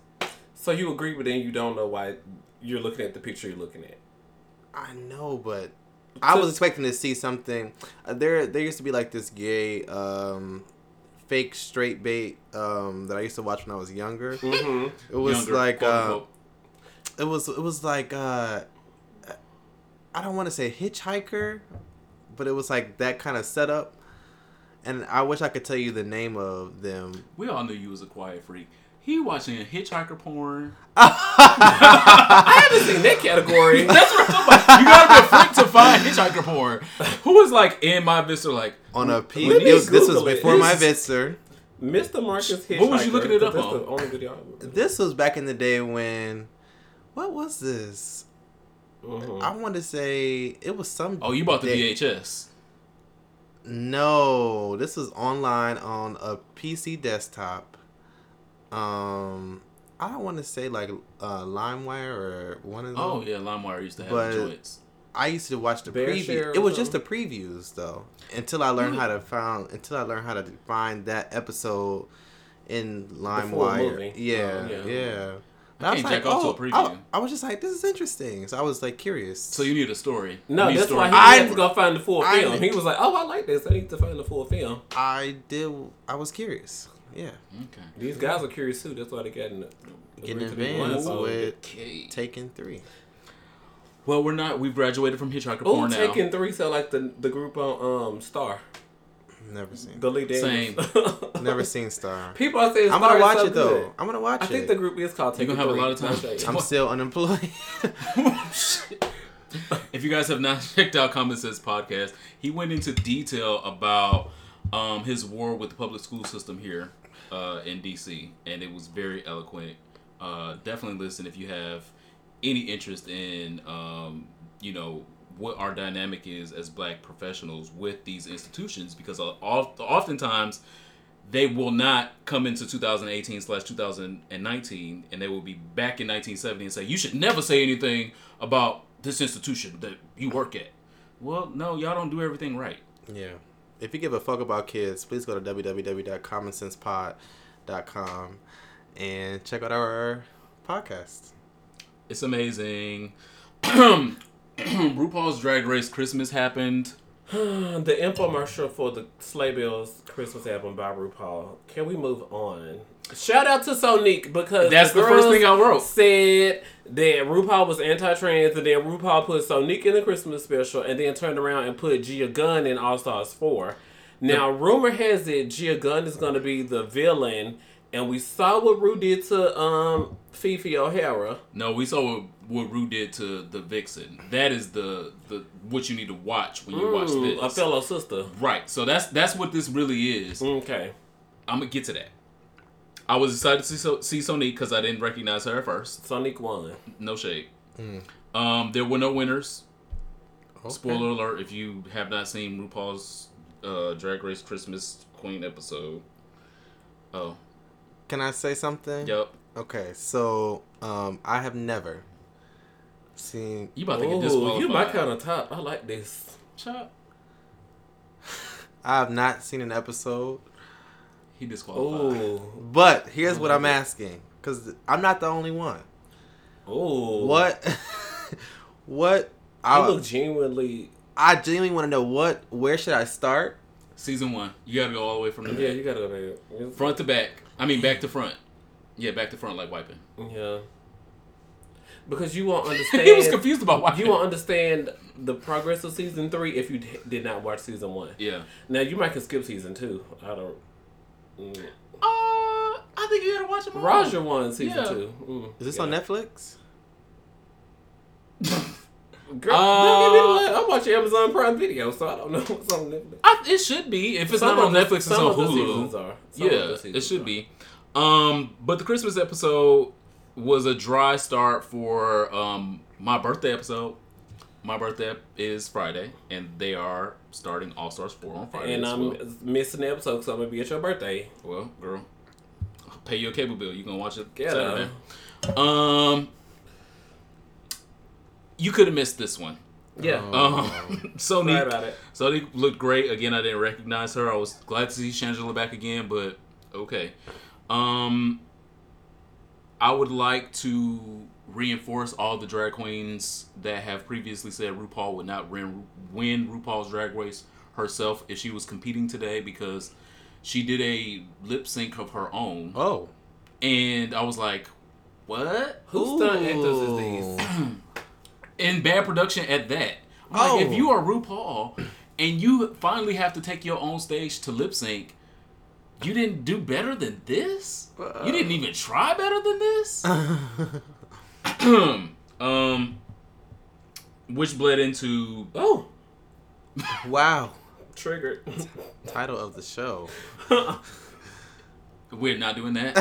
So you agree, but then you don't know why you're looking at the picture you're looking at. I know, but I was expecting to see something. Uh, there, there used to be like this gay, um, fake straight bait um, that I used to watch when I was younger. Mm-hmm. It was younger, like, uh, it was, it was like, uh, I don't want to say hitchhiker, but it was like that kind of setup. And I wish I could tell you the name of them. we all knew you was a quiet freak. He watching a hitchhiker porn. I haven't seen that category. That's what I'm talking about. You gotta be a freak to find hitchhiker porn. Who was like in my Vista like On a P. Let me It was, this was Google it. before my This- Vitzer. Mr. Marcus Hitchhiker. What was you looking it up on? the only video. This was back in the day when, what was this? Mhm. I want to say it was some. Oh, you bought the day- VHS. No, this was online on a PC desktop. Um, I don't want to say like uh, LimeWire or one of them. Oh yeah, LimeWire used to have But- joints. I used to watch the Bear preview. It was just the previews though. Until I learned how to found until I learned how to find that episode in full LimeWire. Yeah, Oh, yeah. yeah. And can't jack off to a I, preview. I was just like, this is interesting. So I was like curious. So you need a story. No, You need that's story. why he I- had to go find the full I- film. He was like, "Oh, I like this. I need to find the full film." I did. I was curious. Yeah, Okay. These guys are curious too. That's why they got in the getting agreed to advanced blindfolded. with Okay. Taken Three. Well, we're not. We've graduated from hitchhiker Oh, porn now. taking three sound like the the group on um Star. Never seen. The lead Same. Never seen Star. People are saying I'm Star gonna is watch so it though. good. I'm gonna watch I it. I think the group is called You're gonna have a lot of time. I'm still unemployed. if you guys have not checked out Common Sense podcast, he went into detail about um, his war with the public school system here uh, in DC, and it was very eloquent. Uh, definitely listen if you have any interest in, um, you know, what our dynamic is as black professionals with these institutions, because oftentimes they will not come into 2018 slash 2019 and they will be back in 1970 and say you should never say anything about this institution that you work at well no y'all don't do everything right yeah. If you give a fuck about kids, please go to www.commonsensepod.com and check out our podcast. it's amazing rupaul's drag race christmas happened the infomercial for the Slay Belles Christmas album by RuPaul. Can we move on? Shout out to Sonique because That's the first thing I wrote. Said that RuPaul was anti-trans, and then RuPaul put Sonique in the Christmas special, and then turned around and put Gia Gunn in All Stars Four. Now, rumor has it Gia Gunn is going to be the villain, and we saw what Ru did to um Phi Phi O'Hara. No, we saw what, what Ru did to the Vixen. That is the the what you need to watch when you watch Mm, this. a fellow sister. Right. So that's that's what this really is. Okay. I'm gonna get to that. I was excited to see, so, see Sonique because I didn't recognize her at first. Sonique won. No shade. Um, there were no winners. Okay. Spoiler alert: if you have not seen RuPaul's uh, Drag Race Christmas Queen episode. Oh, Can I say something? yep. Okay, so um, I have never seen. You about to get Ooh, disqualified. you my kind of top. I like this. Chop. I have not seen an episode. He disqualified. Ooh. But here's oh what I'm asking, because I'm not the only one. Ooh. What? what? I, look genuinely. I genuinely want to know what. Where should I start? Season one. You gotta go all the way from the Yeah, back. you gotta go there. front to back. I mean, back to front. Yeah, back to front like wiping. Yeah. Because you won't understand. he was confused about wiping. You won't understand the progress of season three if you d- did not watch season one. Yeah. Now you might can skip season two. I don't. Mm. Uh, I think you gotta watch it. Raja won season Yeah. two. Mm. Is this Yeah. on Netflix? Girl, Uh, don't give I watch Amazon Prime Video, so I don't know what's on Netflix. I, it should be. If it's Some not on the- Netflix, it's on of the seasons Hulu. are. Yeah, it should are. be. Um, but the Christmas episode was a dry start for um my birthday episode. My birthday is Friday, and they are starting All Stars four on Friday. And as I'm well. missing the episode because I'm gonna be at your birthday. well, girl, pay your cable bill. You gonna watch it Yeah. Saturday? Um, you could have missed this one. Yeah. Oh. Um, so Sorry neat. about it. So they looked great. Again, I didn't recognize her. I was glad to see Shangela back again, but okay. Um, I would like to reinforce all the drag queens that have previously said RuPaul would not win, win RuPaul's Drag Race herself if she was competing today because she did a lip sync of her own, Oh. and I was like, "What?" Who's stunt actors is these? in bad production at that. I'm like, Oh. if you are RuPaul and you finally have to take your own stage to lip sync, you didn't do better than this. You uh. didn't even try better than this. um, which bled into Oh, wow. triggered. Title of the show. we're not doing that.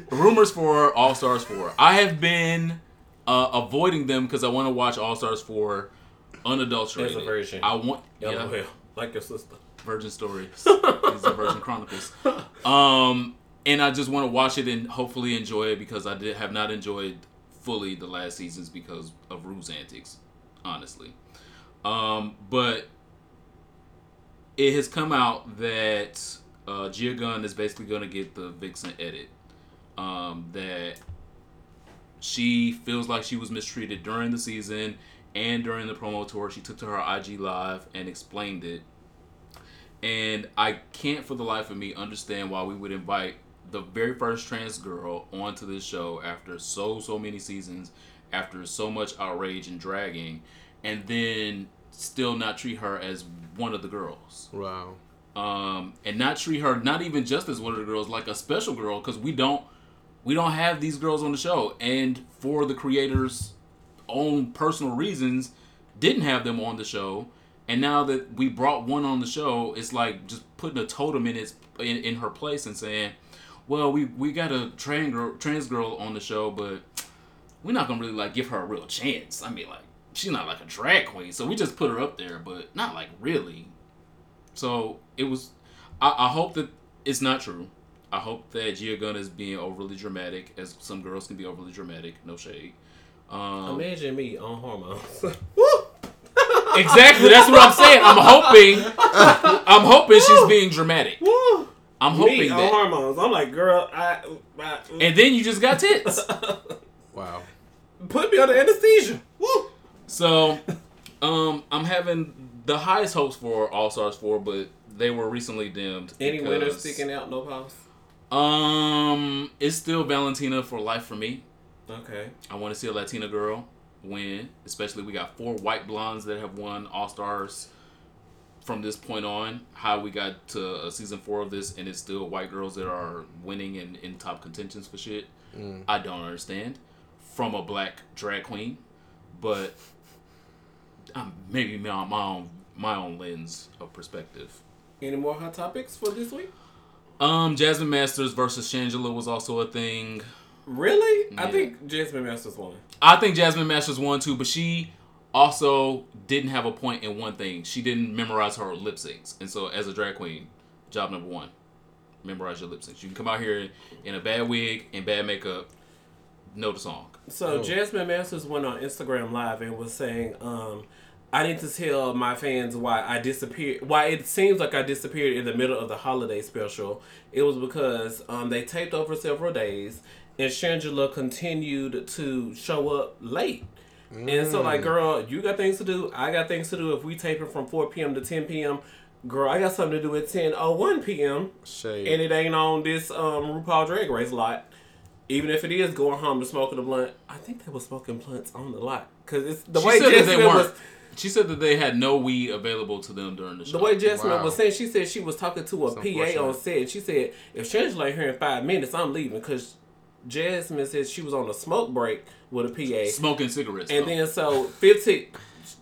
Rumors for All Stars Four. I have been uh, avoiding them because I want to watch All Stars Four unadulterated. As a virgin. I want yeah. LOL. Like your sister. Virgin Stories. These are Virgin Chronicles. Um, and I just want to watch it and hopefully enjoy it because I did have not enjoyed fully the last seasons because of Ru's antics, honestly. Um, but it has come out that uh, Gia Gunn is basically going to get the Vixen edit. Um, that she feels like she was mistreated during the season and during the promo tour. She took to her IG live and explained it and I can't for the life of me understand why we would invite the very first trans girl onto this show after so so many seasons, after so much outrage and dragging, and then still not treat her as one of the girls. Wow. Um, and not treat her not even just as one of the girls, like a special girl, because we don't we don't have these girls on the show, and for the creators' own personal reasons, didn't have them on the show. And now that we brought one on the show, it's like just putting a totem in its in, in her place and saying, "Well, we we got a trans girl trans girl on the show, but we're not gonna really like give her a real chance. I mean, like she's not like a drag queen, so we just put her up there, but not like really." So it was. I, I hope that it's not true. I hope that Gia Gunn is being overly dramatic, as some girls can be overly dramatic. No shade. Um, Imagine me on hormones. exactly. That's what I'm saying. I'm hoping. I'm hoping she's being dramatic. Woo! I'm Me hoping on that. hormones. I'm like, girl, I, I And then you just got tits. Wow. put me under anesthesia. Woo! So, Um, I'm having the highest hopes for All Stars four, but they were recently dimmed. Any because- winners sticking out? No pause. Um, it's still Valentina for life for me. Okay. I want to see a Latina girl win. Especially we got four white blondes that have won All Stars from this point on. How we got to uh, season four of this and it's still white girls that are winning and in top contentions for shit. I don't understand from a black drag queen, but um, maybe my, my own my own lens of perspective. Any more hot topics for this week? Um, Jasmine Masters versus Shangela was also a thing. Really? I think Jasmine Masters won. I think Jasmine Masters won too, but she also didn't have a point in one thing. She didn't memorize her lip syncs, and so as a drag queen, job number one, memorize your lip syncs. You can come out here in a bad wig and bad makeup, know the song. So Oh. Jasmine Masters went on Instagram Live and was saying, um, "I need to tell my fans why I disappeared. Why it seems like I disappeared in the middle of the holiday special. It was because um, they taped over several days, and Shangela continued to show up late. And so, like, girl, you got things to do. I got things to do. If we tape it from four p.m. to ten p.m., girl, I got something to do at ten oh one p.m. Shade. and it ain't on this um RuPaul Drag Race lot. Even if it is going home to smoking a blunt, I think they were smoking blunts on the lot because it's the she way said that they weren't. was. She said that they had no weed available to them during the show. The way Jasmine Wow. was saying, she said she was talking to a That's PA on set, and she said if Shangela ain't here in five minutes, I'm leaving because Jasmine said she was on a smoke break with a PA, smoking cigarettes. and though. then so fifteen.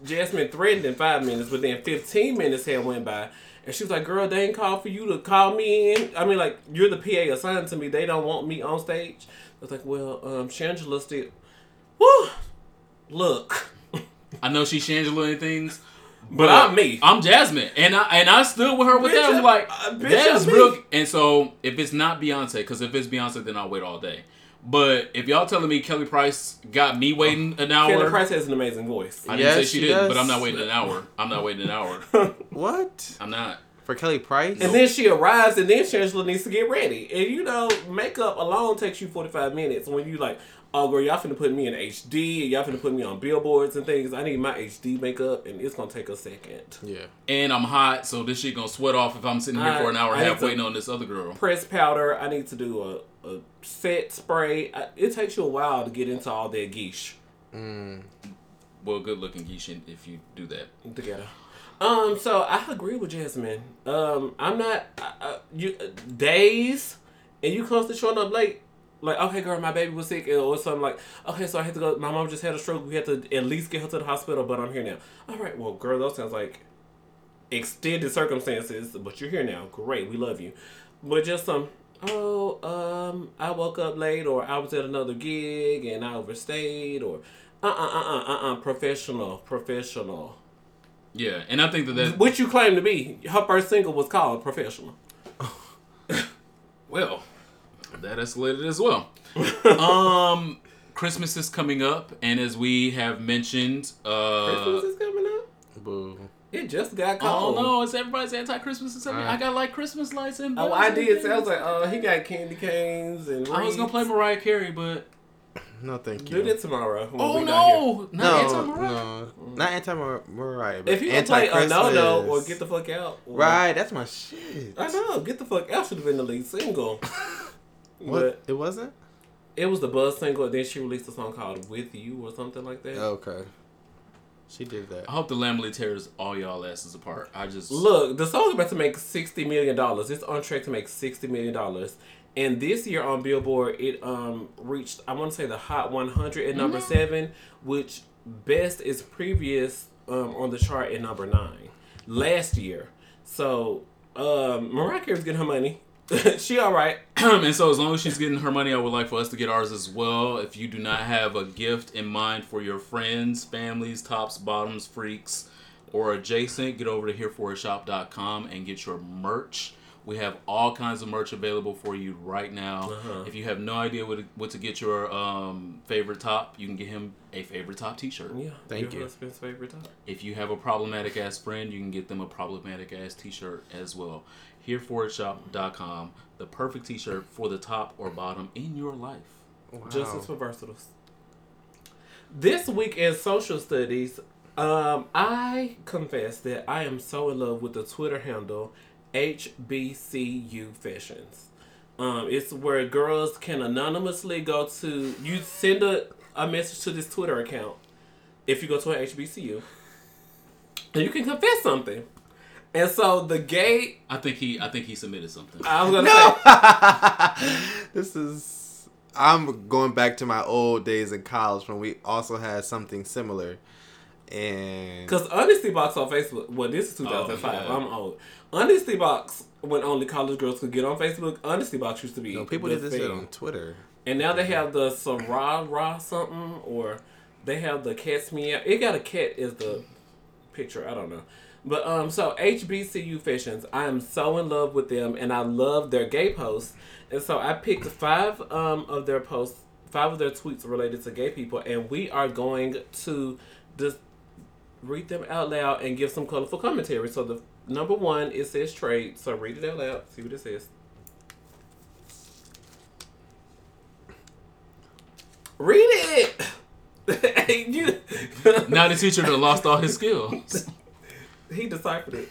Jasmine threatened in five minutes, but then fifteen minutes had went by, and she was like, "Girl, they ain't called for you to call me in. I mean, like you're the PA assigned to me. They don't want me on stage." I was like, "Well, um, Shangela still, woo, look, I know she's Shangela and things. But I'm me. I'm Jasmine, and I and I stood with her with Bitch, that. I'm I'm- like, uh, bitch, that I'm is me. real. And so, if it's not Beyonce, because if it's Beyonce, then I'll wait all day. But if y'all telling me Kelly Price got me waiting an hour, Kelly Price has an amazing voice. I didn't say she she didn't, does. but I'm not waiting an hour. I'm not waiting an hour. What? I'm not. For Kelly Price? And then she arrives, and then Shangela needs to get ready. And you know, makeup alone takes you 45 minutes. When you like, oh, girl, y'all finna put me in HD, and y'all finna put me on billboards and things. I need my HD makeup, and it's gonna take a second. yeah. And I'm hot, so this shit gonna sweat off if I'm sitting here for an hour and I a half waiting on this other girl. Press powder. I need to do a, a set spray. I, it takes you a while to get into all that geesh Mm. Well, good looking Geisha if you do that. together. Um, so I agree with Jasmine. Um, I'm not I, I, you uh, days, and you constantly showing up late. Like, okay, girl, my baby was sick, or something like, okay, so I had to go. My mom just had a stroke. We had to at least get her to the hospital, but I'm here now. All right, well, girl, those sounds like extended circumstances, but you're here now. Great, we love you. But just some, oh, um, I woke up late, or I was at another gig and I overstayed, or uh, uh, uh, uh, uh, uh, professional, professional. Yeah, and I think that that What you claim to be? Her first single was called "Professional." well, that escalated as well. um, Christmas is coming up, and as we have mentioned, uh, Christmas is coming up. Boo. It just got cold. oh cold. no, it's everybody's anti-Christmas and something. Alright. I got like Christmas lights and. Oh, I did. So I was like, oh, he got candy canes and. I was gonna play Mariah Carey, but No, thank you. Do you. that tomorrow. when oh we not no, not No, anti-Mariah. no, not anti Mariah. But If you gonna play a no no or get the fuck out, or- right, that's my shit. I know, get the fuck out should have been the lead single. What? But It wasn't. it was the buzz single. and Then she released a song called "With You" or something like that. Okay. She did that. I hope the Lambily tears all y'all asses apart. I just Look, the song's about to make sixty million dollars. It's on track to make sixty million dollars. And this year on Billboard, it um reached I want to say the Hot 100 at number seven, which best is previous um on the chart at number nine last year. So um Mariah Carey's getting her money. she all right. and so as long as she's getting her money, I would like for us to get ours as well. If you do not have a gift in mind for your friends, families, tops, bottoms, freaks, or adjacent, get over to hereforitshop.com and get your merch. We have all kinds of merch available for you right now. Uh-huh. If you have no idea what to, what to get your um, favorite top, you can get him a favorite top t-shirt. Yeah, Thank your you. husband's favorite time. If you have a problematic ass friend, you can get them a problematic ass t-shirt as well. Hereforitshop.com, the perfect t-shirt for the top or bottom in your life. Wow. Justice for versatiles. This week in social studies, Um, I confess that I am so in love with the Twitter handle HBCU Confessions. Um, it's where girls can anonymously go to you send a, a message to this Twitter account if you go to an HBCU. And you can confess something. And so the gate. I think he I think he submitted something. I was gonna say this is. I'm going back to my old days in college when we also had something similar, and Because Honesty Box on Facebook, well, this is 2005. Oh, yeah. I'm old. Honesty Box, when only college girls could get on Facebook, Honesty Box used to be. you know, people did this shit on Twitter. And now they have the Sarahah something, or they have the Cat's Meow. It got a cat as the picture. I don't know. But um, so HBCU Confessions, I am so in love with them, and I love their gay posts. And so I picked five um of their posts, five of their tweets related to gay people, and we are going to just read them out loud and give some colorful commentary. So the number one it says trade. So read it out loud. See what it says. Read it. Hey, you. now the teacher lost all his skills. he deciphered it.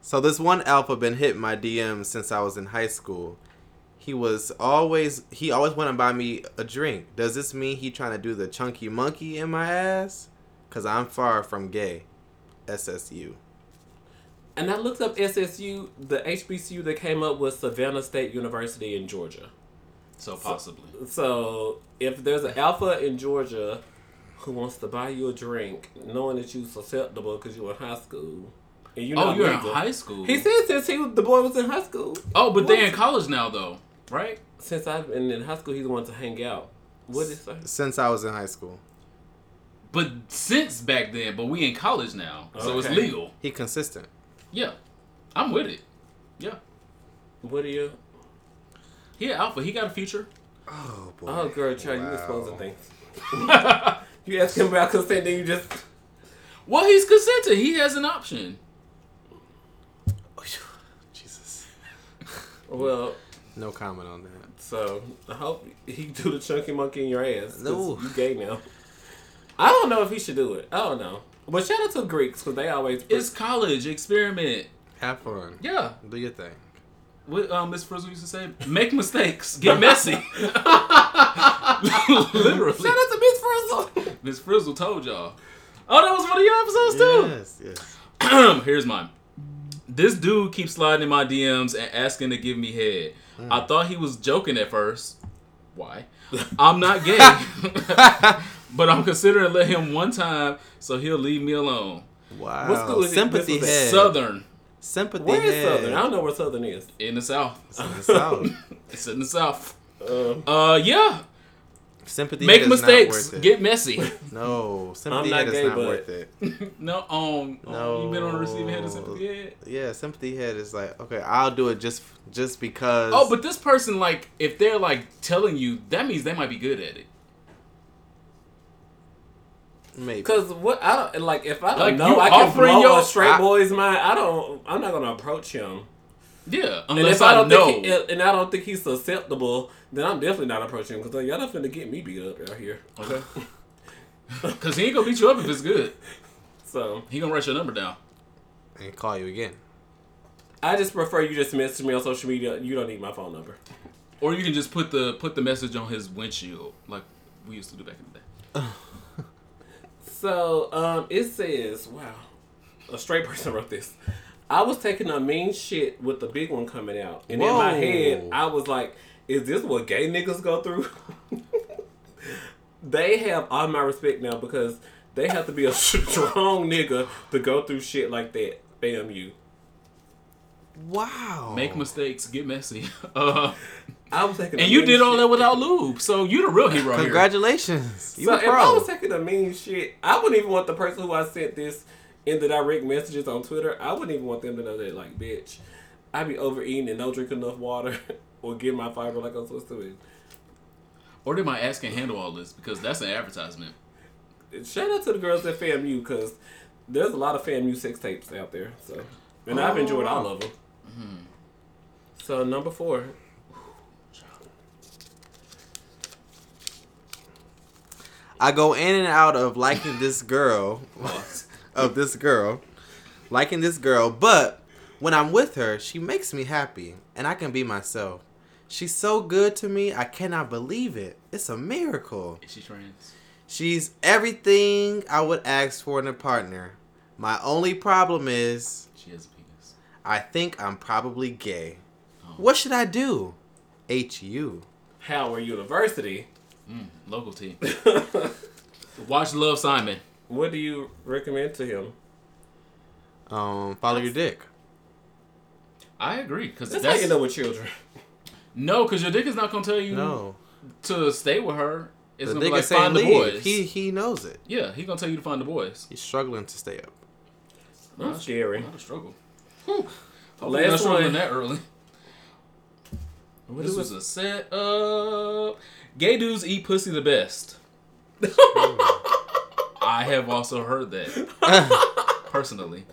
So this one alpha been hitting my DMs since I was in high school. He was always he always want to buy me a drink. Does this mean he trying to do the chunky monkey in my ass? Cause I'm far from gay. SSU. And I looked up SSU. The HBCU that came up was Savannah State University in Georgia. So possibly. So if there's an alpha in Georgia who wants to buy you a drink, knowing that you're susceptible because you're in high school, and you Oh, you're in high school. He said since he was, the boy was in high school. oh, but What? they're in college now though, right? Since I've been in high school, he's the one to hang out. What did it say? Since I was in high school. But since back then, but we in college now, so it's legal. He consistent. Yeah, I'm with it. Yeah, What are you? Yeah, alpha. He got a future. Oh boy. Oh, girl, child, you Wow. exposing things. You ask him about consent, then you just. Well, he's consented. He has an option. Jesus. Well, No comment on that. so I hope he do the chunky monkey in your ass. 'cause No. You gay now. I don't know if he should do it. I don't know. But shout out to Greeks because they always. It's college experiment. Have fun. Yeah, Do your thing. what um, Miss Frizzle used to say: make mistakes, get messy. Literally, Shout out to Miss Frizzle. Miss Frizzle told y'all. Oh, that was one of your episodes too. Yes, yes. Here's mine. This dude keeps sliding in my DMs and asking to give me head. I thought he was joking at first. Why? I'm not gay, but I'm considering let him one time so he'll leave me alone. Wow. What's school is it? Sympathy This was head. Southern Sympathy Where is head. Southern? I don't know where Southern is. in the south. It's in the South. It's in the south. Uh, Uh, yeah. Sympathy Make head is not mistakes, worth it. get messy. No, sympathy not head is gay, not but- worth it. no, um, No. You've been on the receiving end of sympathy head? Yeah, sympathy head is like, okay, I'll do it just just because. Oh, but this person, like, if they're like telling you, that means they might be good at it. maybe. Cause what I don't like if I don't Like, know you I can offering blow your- a straight I- boy's mind. I don't. I'm not gonna approach him. Yeah, And unless if I I, don't know. think he, and I don't think he's susceptible, then I'm definitely not approaching him because y'all not finna get me beat up out here. Okay. Because he ain't gonna beat you up if it's good. so He gonna write your number down. and call you again. I just prefer you just message me on social media. You don't need my phone number. Or you can just put the put the message on his windshield, like we used to do back in the day. So um, it says, wow, a straight person wrote this. I was taking a mean shit with the big one coming out, and in my head, I was like, "Is this what gay niggas go through?" they have all my respect now because they have to be a strong nigga to go through shit like that. Bam, you. Wow. Make mistakes, get messy. Uh, I was taking, a and you mean did all that without lube, so you're the real hero here. Congratulations. You So a if I was taking a mean shit, I wouldn't even want the person who I sent this in the direct messages on Twitter. I wouldn't even want them to know that, like, bitch, I be overeating and don't drink enough water or get my fiber like I'm supposed to. Or they might ask can handle all this because that's an advertisement. Shout out to the girls at FAMU because there's a lot of FAMU sex tapes out there. So, and I've Oh, enjoyed wow. all of them. So number four, I go in and out of liking this girl, of this girl, liking this girl, but when I'm with her, she makes me happy and I can be myself. She's so good to me, I cannot believe it. It's a miracle. Is she trans? She's everything I would ask for in a partner. My only problem is She has a penis. I think I'm probably gay. Oh. What should I do? HU. Howard University. Mm, local team. Watch Love Simon. What do you recommend to him? Um, follow your dick. I agree because That's, that's, how you know with children. no, because your dick is not gonna tell you No. to stay with her. It's the gonna be like is saying find the boys. He he knows it. yeah, he gonna tell you to find the boys. He's struggling to stay up. That's Not- scary. Not a struggle. Hopefully Last not struggling one. that early. What this is was a set up. Gay dudes eat pussy the best. I have also heard that personally.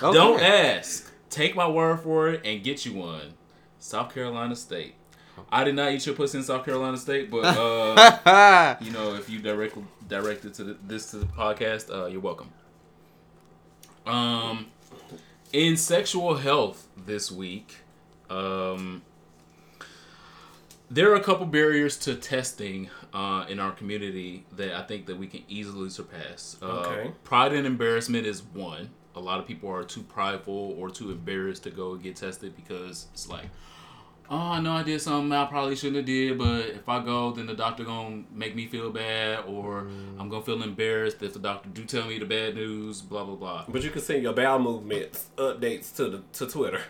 Don't ask. Take my word for it and get you one. South Carolina State. I did not eat your pussy in South Carolina State, but uh, you know, if you direct directed to the, this to the podcast, uh, you're welcome. Um, in sexual health this week, um, there are a couple barriers to testing uh, in our community that I think that we can easily surpass. Uh, Okay. Pride and embarrassment is one. A lot of people are too prideful or too embarrassed to go get tested because it's like, oh, I know I did something I probably shouldn't have did, but if I go, then the doctor gonna make me feel bad, or I'm gonna feel embarrassed if the doctor do tell me the bad news. Blah blah blah. But you can send your bowel movements updates to the to Twitter.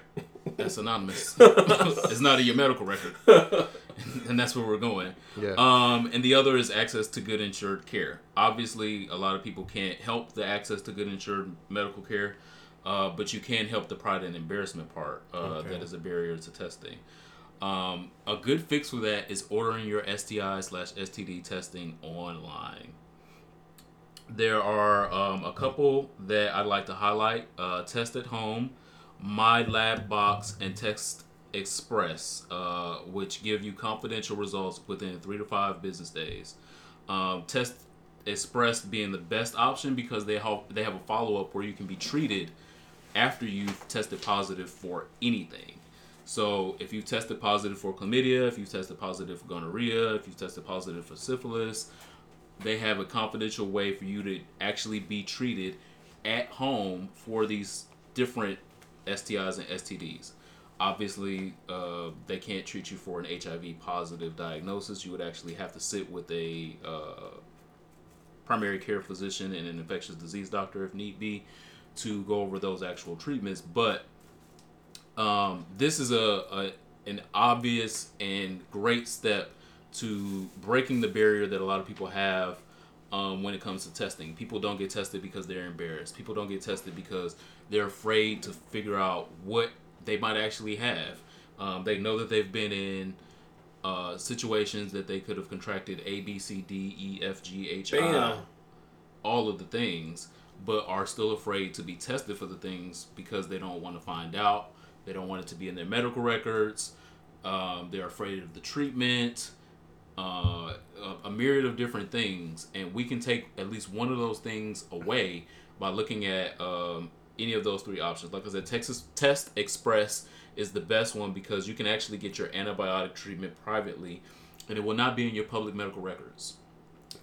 That's anonymous. it's not in your medical record, and that's where we're going. Yeah. Um, and the other is access to good insured care. Obviously, a lot of people can't help the access to good insured medical care, uh, but you can help the pride and embarrassment part. Uh, Okay. That is a barrier to testing. Um, a good fix for that is ordering your STI slash STD testing online. There are um, a couple that I'd like to highlight. Uh, Test at Home, My Lab Box, and Test Express, uh, which give you confidential results within three to five business days. Um, Test Express being the best option because they have they have a follow up where you can be treated after you've tested positive for anything. So if you've tested positive for chlamydia, if you've tested positive for gonorrhea, if you've tested positive for syphilis, they have a confidential way for you to actually be treated at home for these different STIs and STDs. Obviously, uh, they can't treat you for an HIV positive diagnosis. You would actually have to sit with a uh, primary care physician and an infectious disease doctor if need be to go over those actual treatments. But um, this is a, a an obvious and great step to breaking the barrier that a lot of people have um, when it comes to testing. People don't get tested because they're embarrassed. People don't get tested because they're afraid to figure out what they might actually have. Um, they know that they've been in uh, situations that they could have contracted A, B, C, D, E, F, G, H, I, Bam. all of the things, but are still afraid to be tested for the things because they don't want to find out. They don't want it to be in their medical records. Um, they're afraid of the treatment. Uh, a, a myriad of different things, and we can take at least one of those things away by looking at um, any of those three options. Like I said, Texas Test Express is the best one because you can actually get your antibiotic treatment privately, and it will not be in your public medical records.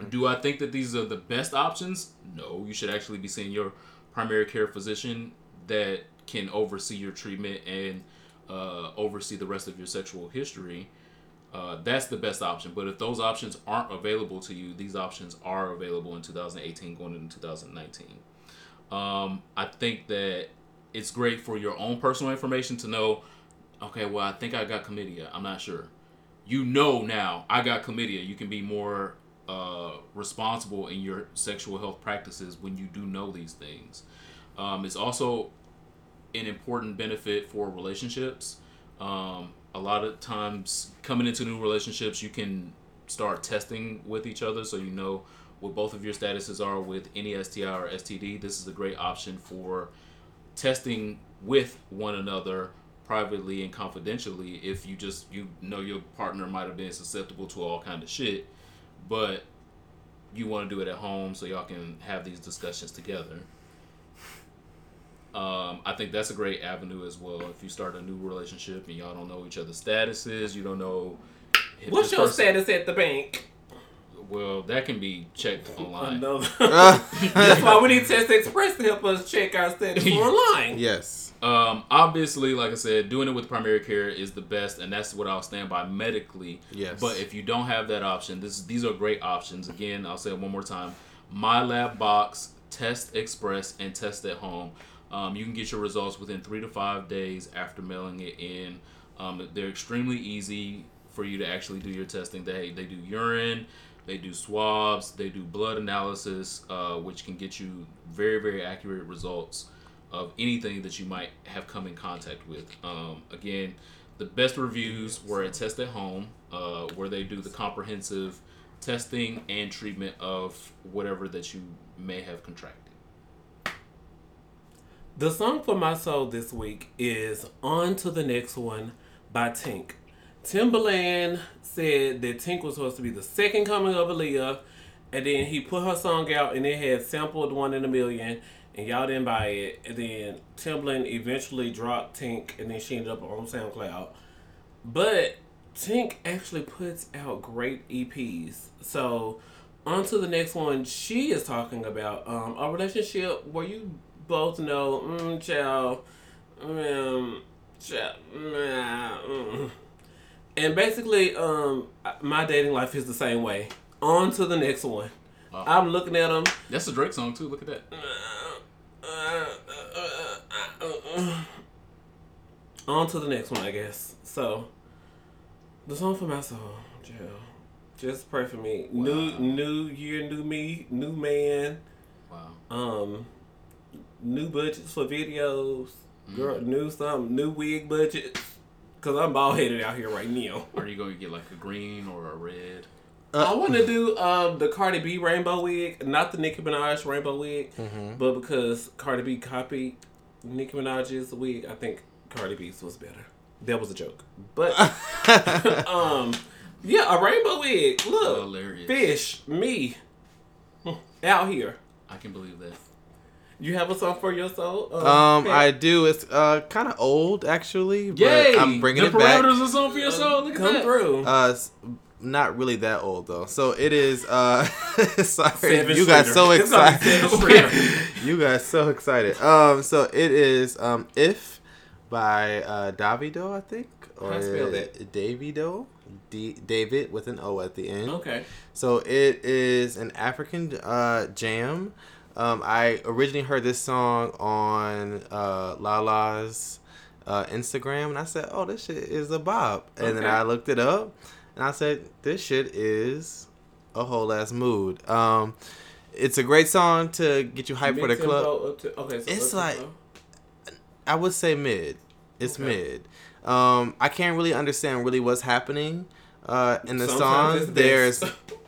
Do I think that these are the best options? No, you should actually be seeing your primary care physician that can oversee your treatment and uh, oversee the rest of your sexual history. Uh, that's the best option. But if those options aren't available to you, these options are available in 2018 going into 2019. Um, I think that it's great for your own personal information to know, okay, well, I think I got chlamydia. I'm not sure. You know now, I got chlamydia. You can be more uh, responsible in your sexual health practices when you do know these things. Um, it's also an important benefit for relationships. Um, a lot of times, coming into new relationships, you can start testing with each other so you know what both of your statuses are with any STI or STD. This is a great option for testing with one another privately and confidentially if you just you know your partner might have been susceptible to all kind of shit but you want to do it at home so y'all can have these discussions together. Um, I think that's a great avenue as well. If you start a new relationship and y'all don't know each other's statuses, you don't know. What's your person- status at the bank? Well, that can be checked online. That's why we need Test Express to help us check our status online. yes. Um, obviously, like I said, doing it with primary care is the best, and that's what I'll stand by medically. Yes. But if you don't have that option, this these are great options. Again, I'll say it one more time: My Lab Box, Test Express, and Test at Home. Um, you can get your results within three to five days after mailing it in. Um, they're extremely easy for you to actually do your testing. They they do urine, they do swabs, they do blood analysis, uh, which can get you very very accurate results of anything that you might have come in contact with. Um, again, the best reviews were at Test at Home, uh, where they do the comprehensive testing and treatment of whatever that you may have contracted. The song for my soul this week is On to the Next One by Tink. Timbaland said that Tink was supposed to be the second coming of Aaliyah, and then he put her song out and it had sampled One in a Million, and y'all didn't buy it. And then Timbaland eventually dropped Tink, and then she ended up on SoundCloud. But Tink actually puts out great EPs. So, on to the next one. She is talking about um, a relationship where you both know, mm, child, um, child, nah, mm. And basically, um, my dating life is the same way. On to the next one. Wow. I'm looking at them. That's a Drake song too. Look at that. On to the next one, I guess. So, the song for my soul, Jill. Just pray for me. New Wow. new year, new me, new man. Wow. Um, new budgets for videos. Girl, new something, new wig budgets. Cause I'm bald headed out here right now. Are you going to get like a green or a red? I want to do um the Cardi B rainbow wig, not the Nicki Minaj rainbow wig, but because Cardi B copied Nicki Minaj's wig, I think Cardi B's was better. That was a joke, but um, yeah, a rainbow wig. Look, Hilarious. fish, me, out here. I can believe that. You have a song for your soul? Uh, Um, Pat? I do. It's uh kind of old actually, but Yay! I'm bringing the it back. parameters of song for your soul. Look at come that. through. Uh, s- not really that old though. So it is. Uh, sorry, Seven you got so It's gonna be excited. You got so excited. Um, so it is um if by uh Davido, I think, or How you spell that? Davido, D David with an O at the end. okay. So it is an African uh, jam. Um, I originally heard this song on uh, Lala's uh, Instagram, and I said, "Oh, this shit is a bop." And then I looked it up, and I said, "This shit is a whole ass mood." Um, it's a great song to get you hyped for the club. to- okay, so It's like- I would say mid. It's Okay. mid. Um, I can't really understand really what's happening uh, in the Sometimes song. There's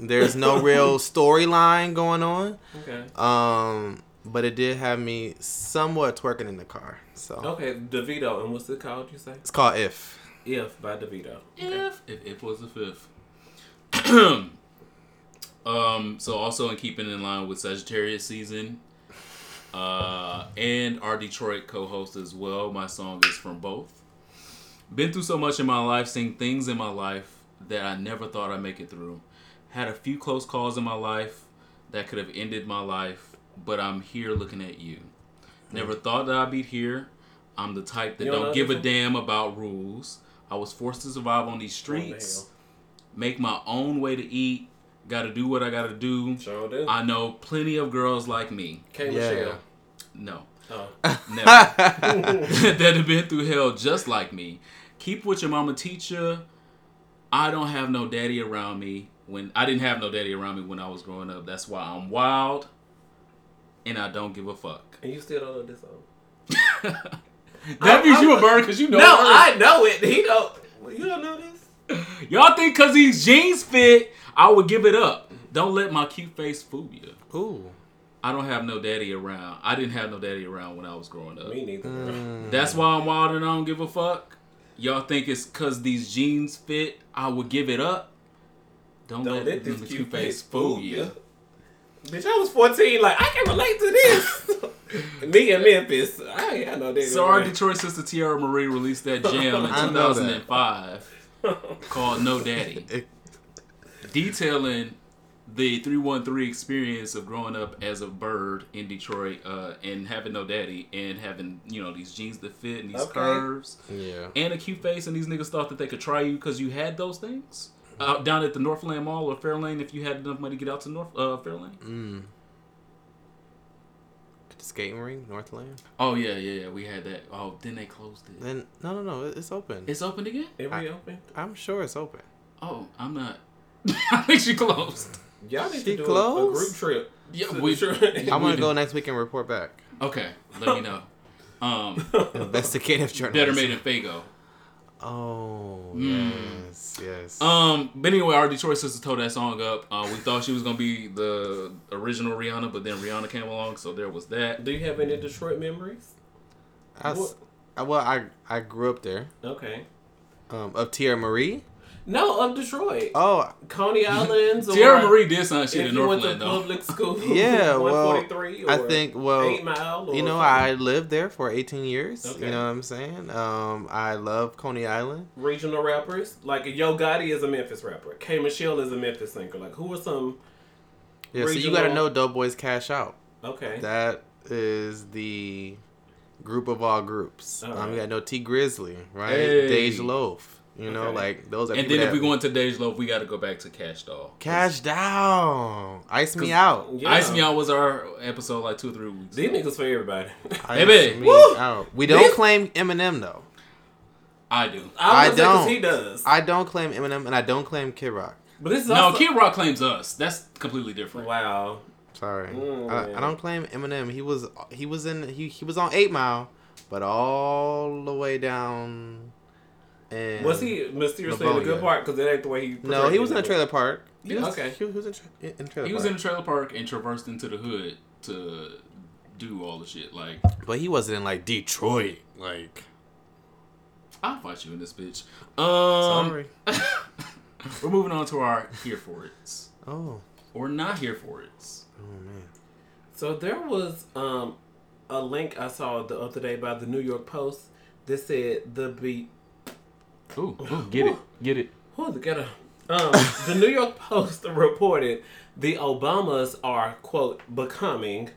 there's no real storyline going on. okay. Um, but it did have me somewhat twerking in the car. So Okay, DeVito, and what's it called? You say it's called If. If by DeVito. If if it was the fifth. um. So also in keeping in line with Sagittarius season, uh, and our Detroit co-host as well. My song is from both. Been through so much in my life, seen things in my life that I never thought I'd make it through. Had a few close calls in my life that could have ended my life, but I'm here looking at you. Never thought that I'd be here. I'm the type that You don't don't give a one? damn about rules. I was forced to survive on these streets, make my own way to eat, gotta do what I gotta do. Sure do. I know plenty of girls like me. K. Yeah. Michelle. No, Oh. never. that have been through hell just like me. Keep what your mama teach you. I don't have no daddy around me when I didn't have no daddy around me when I was growing up. That's why I'm wild and I don't give a fuck. And you still don't know this song? That means I- you a bird because you know. No, birds. I know it. He don't. You don't know this? Y'all think because these jeans fit, I would give it up. Don't let my cute face fool you. Ooh. I don't have no daddy around. I didn't have no daddy around when I was growing up. Me neither. Mm. That's why I'm wild and I don't give a fuck. Y'all think it's because these jeans fit, I would give it up? Don't, Don't let, let them this cute cute face face fool fool you. you. Bitch, I was 14. Like, I can relate to this. Me in Memphis. I ain't got no damn. So our Detroit sister Tierra Marie released that jam in I know that. 2005 called No Daddy, detailing the 313 experience of growing up as a bird in Detroit uh, and having no daddy and having, you know, these jeans that fit and these Okay. curves yeah. and a cute face and these niggas thought that they could try you because you had those things. Out down at the Northland Mall or Fairlane if you had enough money to get out to North uh, Fairlane. Mm. The skating rink, Northland. Oh yeah, yeah, yeah. We had that. Oh, then they closed it. Then no, no, no. It's open. It's open again? It I- reopened? I'm sure it's open. Oh, I'm not. I think she closed. Y'all need She to do a, a closed? group trip. Yeah, we- Detroit. I'm gonna go next week and report back. Okay, let me know. Um, Investigative journalism. better made in Faygo. Oh Mm. yes, yes. Um, but anyway, our Detroit sister tore that song up. Uh, we thought she was gonna be the original Rihanna, but then Rihanna came along, so there was that. Do you have any Detroit memories? I s- what- I- well, I I grew up there. Okay. Um, of Tierra Marie. No, of Detroit. Oh Coney Islands. or Marie did some shit If in you went to Northland though. public school. Yeah, well, or I think well, Eight Mile. Or you know, something. I lived there for 18 years. Okay. You know what I'm saying? Um, I love Coney Island. regional rappers like Yo Gotti is a Memphis rapper. K Michelle is a Memphis singer. Like who are some? Yeah, so you gotta Regional- know Doughboyz Cashout. Okay. That is the group of all groups. All Um, right. you gotta know Tee Grizzley, right? Hey. Dej Loaf. You know, Okay. like those are. And people then if we go into Dej Loaf, we got to go back to Kash Doll. Cash down, ice Me out, Yeah. Ice Me Out was our episode like two or three weeks. These ago. niggas for everybody. ice Baby. me out. We don't This- claim Eminem though. I do. I, I don't. don't. He does. I don't claim Eminem, and I don't claim Kid Rock. but this is No, also, Kid Rock claims us. That's completely different. Wow. Sorry, Mm, I, I don't claim Eminem. He was he was in he, he was on Eight Mile, but all the way down. And Was he mysteriously in the good Livonia. part? Because that ain't the way he. No, he was in a trailer park. He Yes. was, Okay. He, was in, tra- in a trailer He was park. in a trailer park and traversed into the hood to do all the shit. Like, but he wasn't in like Detroit. Like, I'll fight you in this bitch. Um, sorry. we're moving on to our here for it's Oh, or not here for it. oh man. So there was um a link I saw the other day by the New York Post that said the beat. Ooh, ooh, get it, get it. Who the get Um, the New York Post reported the Obamas are quote becoming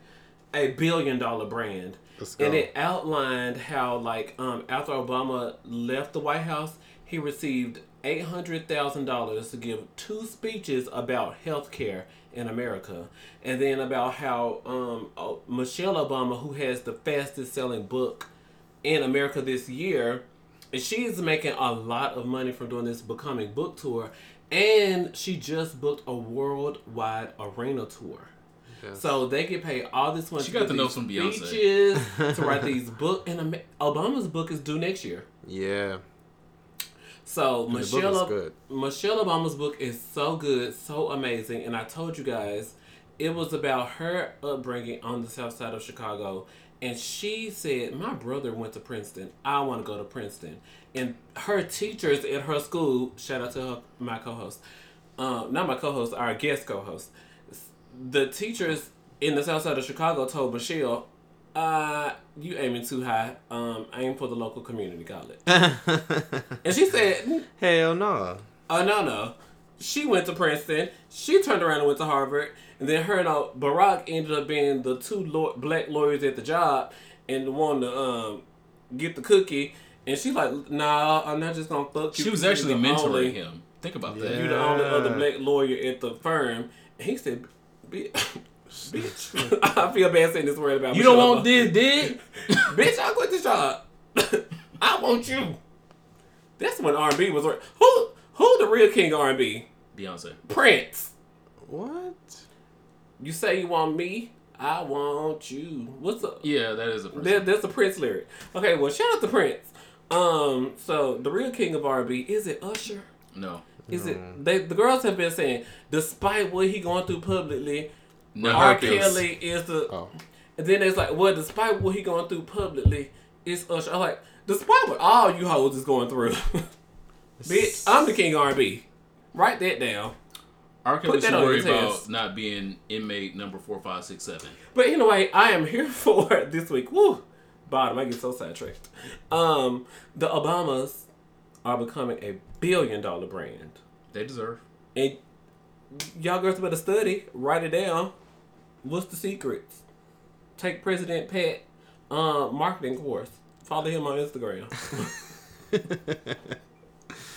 a billion dollar brand. Let's go. And it outlined how, like, um, after Obama left the White House, he received eight hundred thousand dollars to give two speeches about health care in America, and then about how um, oh, Michelle Obama, who has the fastest selling book in America this year, and she's making a lot of money from doing this becoming book tour, and she just booked a worldwide arena tour. Yes. So they get paid all this money. She got the notes these Beyonce. To write these book, and Obama's book is due next year. yeah, So And Michelle, is Ob- good. Michelle Obama's book is so good, so amazing, and I told you guys it was about her upbringing on the south side of Chicago. And she said, My brother went to Princeton. I want to go to Princeton. And her teachers at her school, shout out to her, my co host, um, not my co host, our guest co host, the teachers in the south side of Chicago told Michelle, uh, you aiming too high. Um, aim for the local community college. And she said, Hell no. Oh no no. She went to Princeton. She turned around and went to Harvard. And then her and uh, Barack ended up being the two law- black lawyers at the job and the one to um, get the cookie. And she's like, Nah, I'm not just gonna fuck you. She was actually mentoring only- him. Think about Yeah. that. You're the only other black lawyer at the firm. And he said, "Bitch, bitch, I feel bad saying this word about You You don't want Obama. this, dick? bitch, I quit this job. I want you. That's when R and B was. Who who the real king of R and B? Beyonce. Prince. What? You say you want me, I want you. What's up? Yeah, that is a person. That, that's a Prince lyric. Okay, well, shout out to Prince. Um, so the real king of R and B is it Usher? No. Is it they? The girls have been saying, despite what he going through publicly, No. R. Kelly is the. Oh. And then it's like, well, despite what he going through publicly, it's Usher. I'm like, despite what all you hoes is going through, bitch, I'm the king of R&B. Write that down. Put that on his about ass. not being inmate number four, five, six, seven. But anyway, I am here for this week. Woo! Bottom, I get so sidetracked. Um, the Obamas are becoming a billion dollar brand. They deserve. And y'all girls better study, write it down. What's the secrets? Take President Pat um, marketing course. Follow him on Instagram.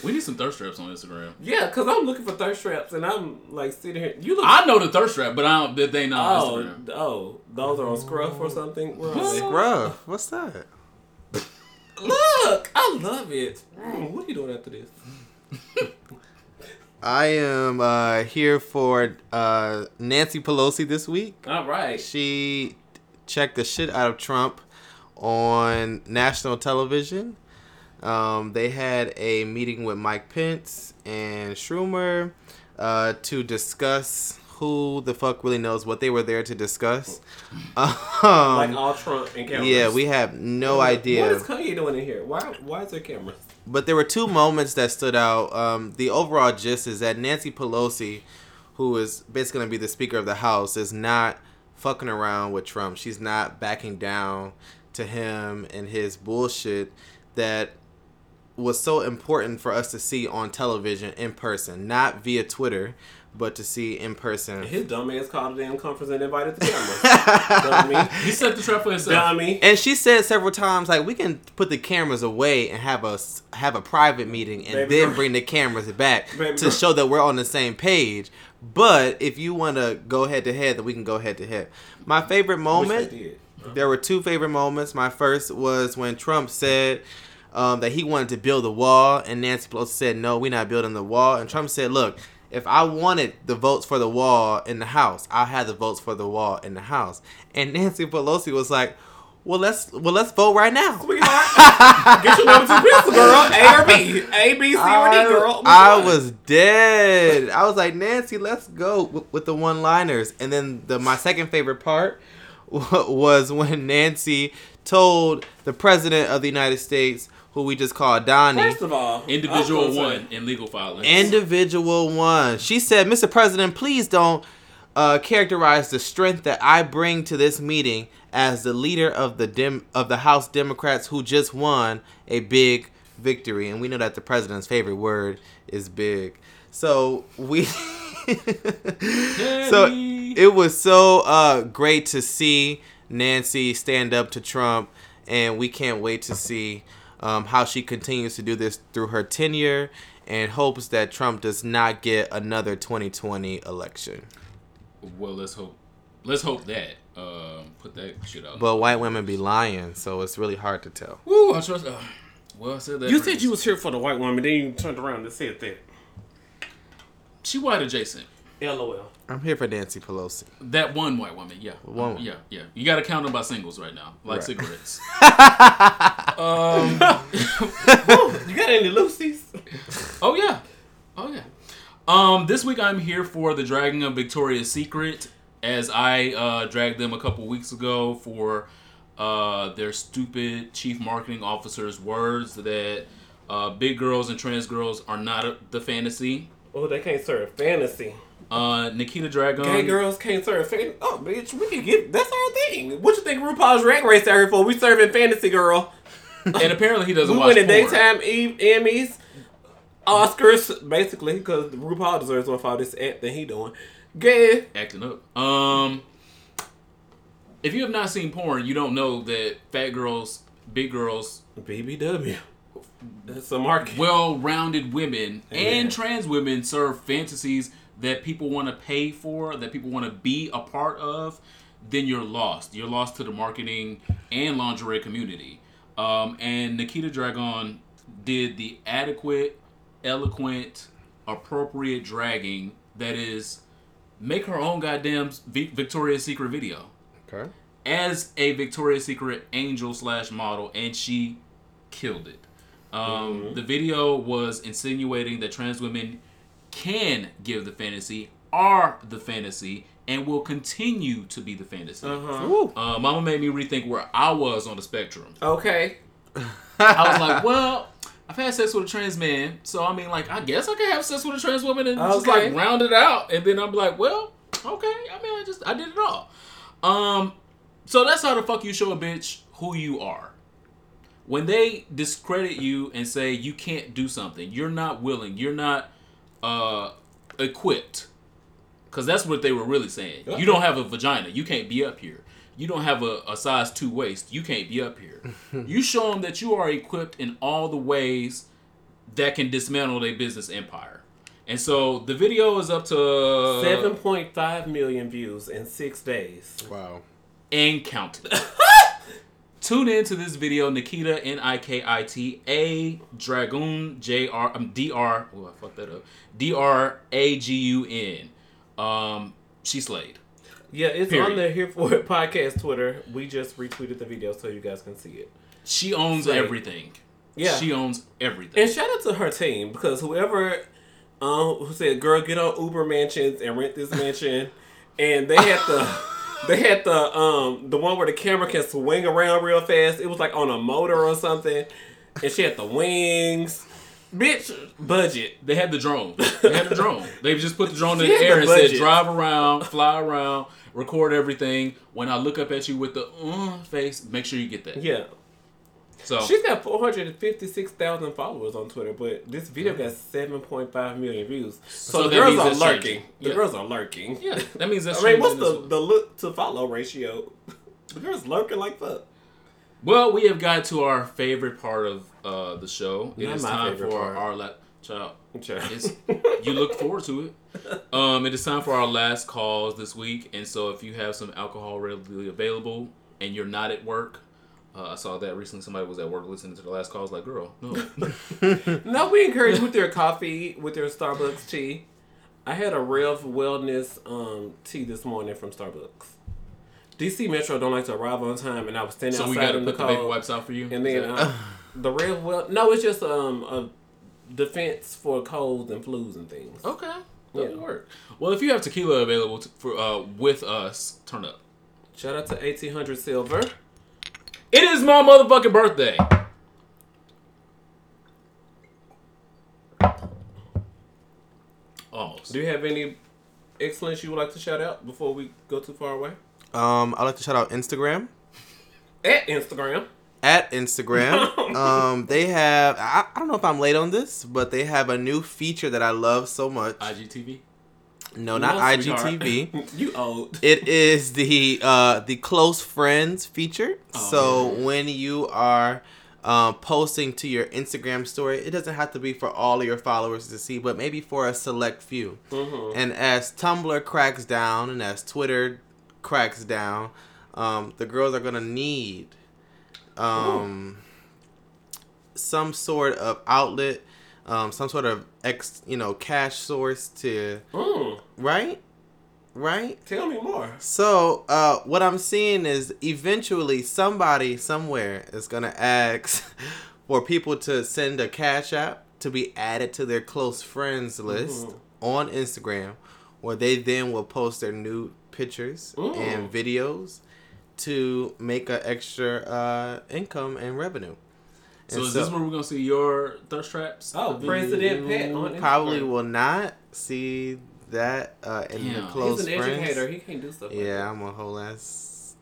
We need some thirst traps on Instagram. yeah, cause I'm looking for thirst traps, and I'm like sitting here. You look. I know the thirst trap, but I don't. That they not oh, Instagram. oh, those are on Scruff or something. Where are they? Scruff. What's that? Look, I love it. Mm, what are you doing after this? I am uh, here for uh, Nancy Pelosi this week. All right. She checked the shit out of Trump on national television. Um, they had a meeting with Mike Pence and Schumer uh, to discuss who the fuck really knows what they were there to discuss. Um, like all Trump and cameras. yeah, we have no What idea. What is Kanye doing in here? Why? Why is there cameras? But there were two moments that stood out. Um, the overall gist is that Nancy Pelosi, who is basically going to be the Speaker of the House, is not fucking around with Trump. She's not backing down to him and his bullshit that was so important for us to see on television in person, not via Twitter, but to see in person. His dumb ass called a damn conference and invited the cameras. dummy. He set the trap for himself. Dummy. And she said several times, like we can put the cameras away and have a s- have a private meeting, and Baby then girl. bring the cameras back Baby to girl. show that we're on the same page. But if you want to go head to head, then we can go head to head. My favorite Wish moment, did. there were two favorite moments. My first was when Trump said um, that he wanted to build a wall, and Nancy Pelosi said, "No, we're not building the wall." And Trump said, "Look." If I wanted the votes for the wall in the House, I had the votes for the wall in the House. And Nancy Pelosi was like, "Well, let's well let's vote right now." Sweetheart, get your number two pistol, girl. A or B. A, B, C, or D, girl. I was dead. I was like, Nancy, let's go with, with the one-liners. And then the my second favorite part was when Nancy told the president of the United States, who we just called Donnie, First of all, Individual one in legal filings. individual one. She said, Mr. President, please don't uh, characterize the strength that I bring to this meeting as the leader of the Dem- of the House Democrats who just won a big victory. And we know that the president's favorite word is big. So we So it was so uh, great to see Nancy stand up to Trump and we can't wait to see um, how she continues to do this through her tenure and hopes that Trump does not get another 2020 election. well, let's hope. Let's hope that. Um, put that shit out. But white women be lying, so it's really hard to tell. Woo, I trust. Uh, well, I said that. You first. said you was here for the white woman, then you turned around and said that. she white adjacent. LOL. I'm here for Nancy Pelosi. That one white woman, yeah, One. yeah, yeah. You got to count them by singles right now, like Right. cigarettes. um, You got any Lucy's? oh yeah, oh yeah. Um, this week I'm here for the dragging of Victoria's Secret, as I uh, dragged them a couple weeks ago for uh, their stupid chief marketing officer's words that uh, big girls and trans girls are not a, the fantasy. Oh, they can't serve fantasy. Uh, Nikita Dragun. Gay girls can't serve fantasy. Oh, bitch, we can get that's our thing. What you think RuPaul's Drag Race out for? We serving fantasy, girl. and apparently he doesn't We watch winning porn. daytime e- Emmys, Oscars, basically, because RuPaul deserves one for all this act that he doing. Gay. acting up. Um, if you have not seen porn, you don't know that fat girls, big girls, BBW. That's a market. well-rounded women and trans women serve fantasies that people want to pay for, that people want to be a part of. Then you're lost. You're lost to the marketing and lingerie community. Um, and Nikita Dragun did the adequate, eloquent, appropriate dragging that is make her own goddamn Victoria's Secret video Okay. as a Victoria's Secret angel slash model, and she killed it. Um, The video was insinuating that trans women can give the fantasy, are the fantasy, and will continue to be the fantasy. Uh-huh. Uh, Mama made me rethink where I was on the spectrum. Okay. I was like, well, I've had sex with a trans man, so I mean, like, I guess I can have sex with a trans woman and just like Okay. round it out, and then I'm like, well, okay. I mean, I just I did it all. Um, so that's how the fuck you show a bitch who you are. When they discredit you and say you can't do something, you're not willing, you're not uh equipped. Cause that's what they were really saying. You don't have a vagina, you can't be up here. You don't have a, a size two waist, you can't be up here. you show them that you are equipped in all the ways that can dismantle their business empire. And so the video is up to Seven point five million views in six days. Wow. and counting. Tune in to this video, Nikita N I K I T A Dragun J R um, D R. Oh, I fucked that up. D R A G U N. Um, she slayed. Yeah, it's Period. on the Here For It podcast Twitter. We just retweeted the video so you guys can see it. She owns Slay. everything. Yeah. she owns everything. And shout out to her team because whoever um who said, "Girl, get on Uber mansions and rent this mansion," and they had the they had the um the one where the camera can swing around real fast. It was like on a motor or something, and she had the wings. Bitch, budget. They had the drone. They had the drone. They just put the drone in the air the and said, drive around, fly around, record everything. When I look up at you with the uh, face, make sure you get that. Yeah, So she's got four hundred and fifty six thousand followers on Twitter, but this video got seven point five million views. So, So the girls are lurking. The Yeah. girls are lurking. yeah, that means that's. I mean, what's the the look to follow ratio? The girls lurking like fuck. Well, we have got to our favorite part of uh, the show. It Not is my time for part. our la- child. It's, you look forward to it. Um, it is time for our last calls this week, and so if you have some alcohol readily available and you're not at work, uh, I saw that recently. Somebody was at work listening to the last call. I was like, "Girl, no." No, we encourage with your coffee, with your Starbucks tea. I had a Rev Wellness um, tea this morning from Starbucks. DC Metro don't like to arrive on time, and I was standing so we outside got to in the put the baby wipes out for you. and then that- uh, the Rev Well, no, it's just um a defense for colds and flus and things. okay, that Yeah. work. Well, if you have tequila available to, for uh, with us, turn up. Shout out to eighteen hundred Silver. It is my motherfucking birthday. Almost. Do you have any excellence you would like to shout out before we go too far away? Um, I'd like to shout out Instagram. At Instagram. At Instagram, um, they have. I, I don't know if I'm late on this, but they have a new feature that I love so much. IGTV. No, not IGTV. you old. It is the uh, the close friends feature. Oh, so when you are um, posting to your Instagram story, it doesn't have to be for all of your followers to see, but maybe for a select few. Mm-hmm. And as Tumblr cracks down and as Twitter cracks down, um, the girls are gonna need um, some sort of outlet, um, some sort of ex, you know, cash source to Mm, right, right. tell me more. So, uh, what I'm seeing is eventually somebody somewhere is gonna ask for people to send a cash app to be added to their close friends list Mhm. on Instagram, where they then will post their new pictures Mm. and videos to make an extra uh, income and revenue. So And is this where we're gonna see your thirst traps? Oh, President Pat on Instagram. probably will not see that uh, in the Damn. close He's an friends. educator. He can't do stuff. like Yeah, that. I'm a whole ass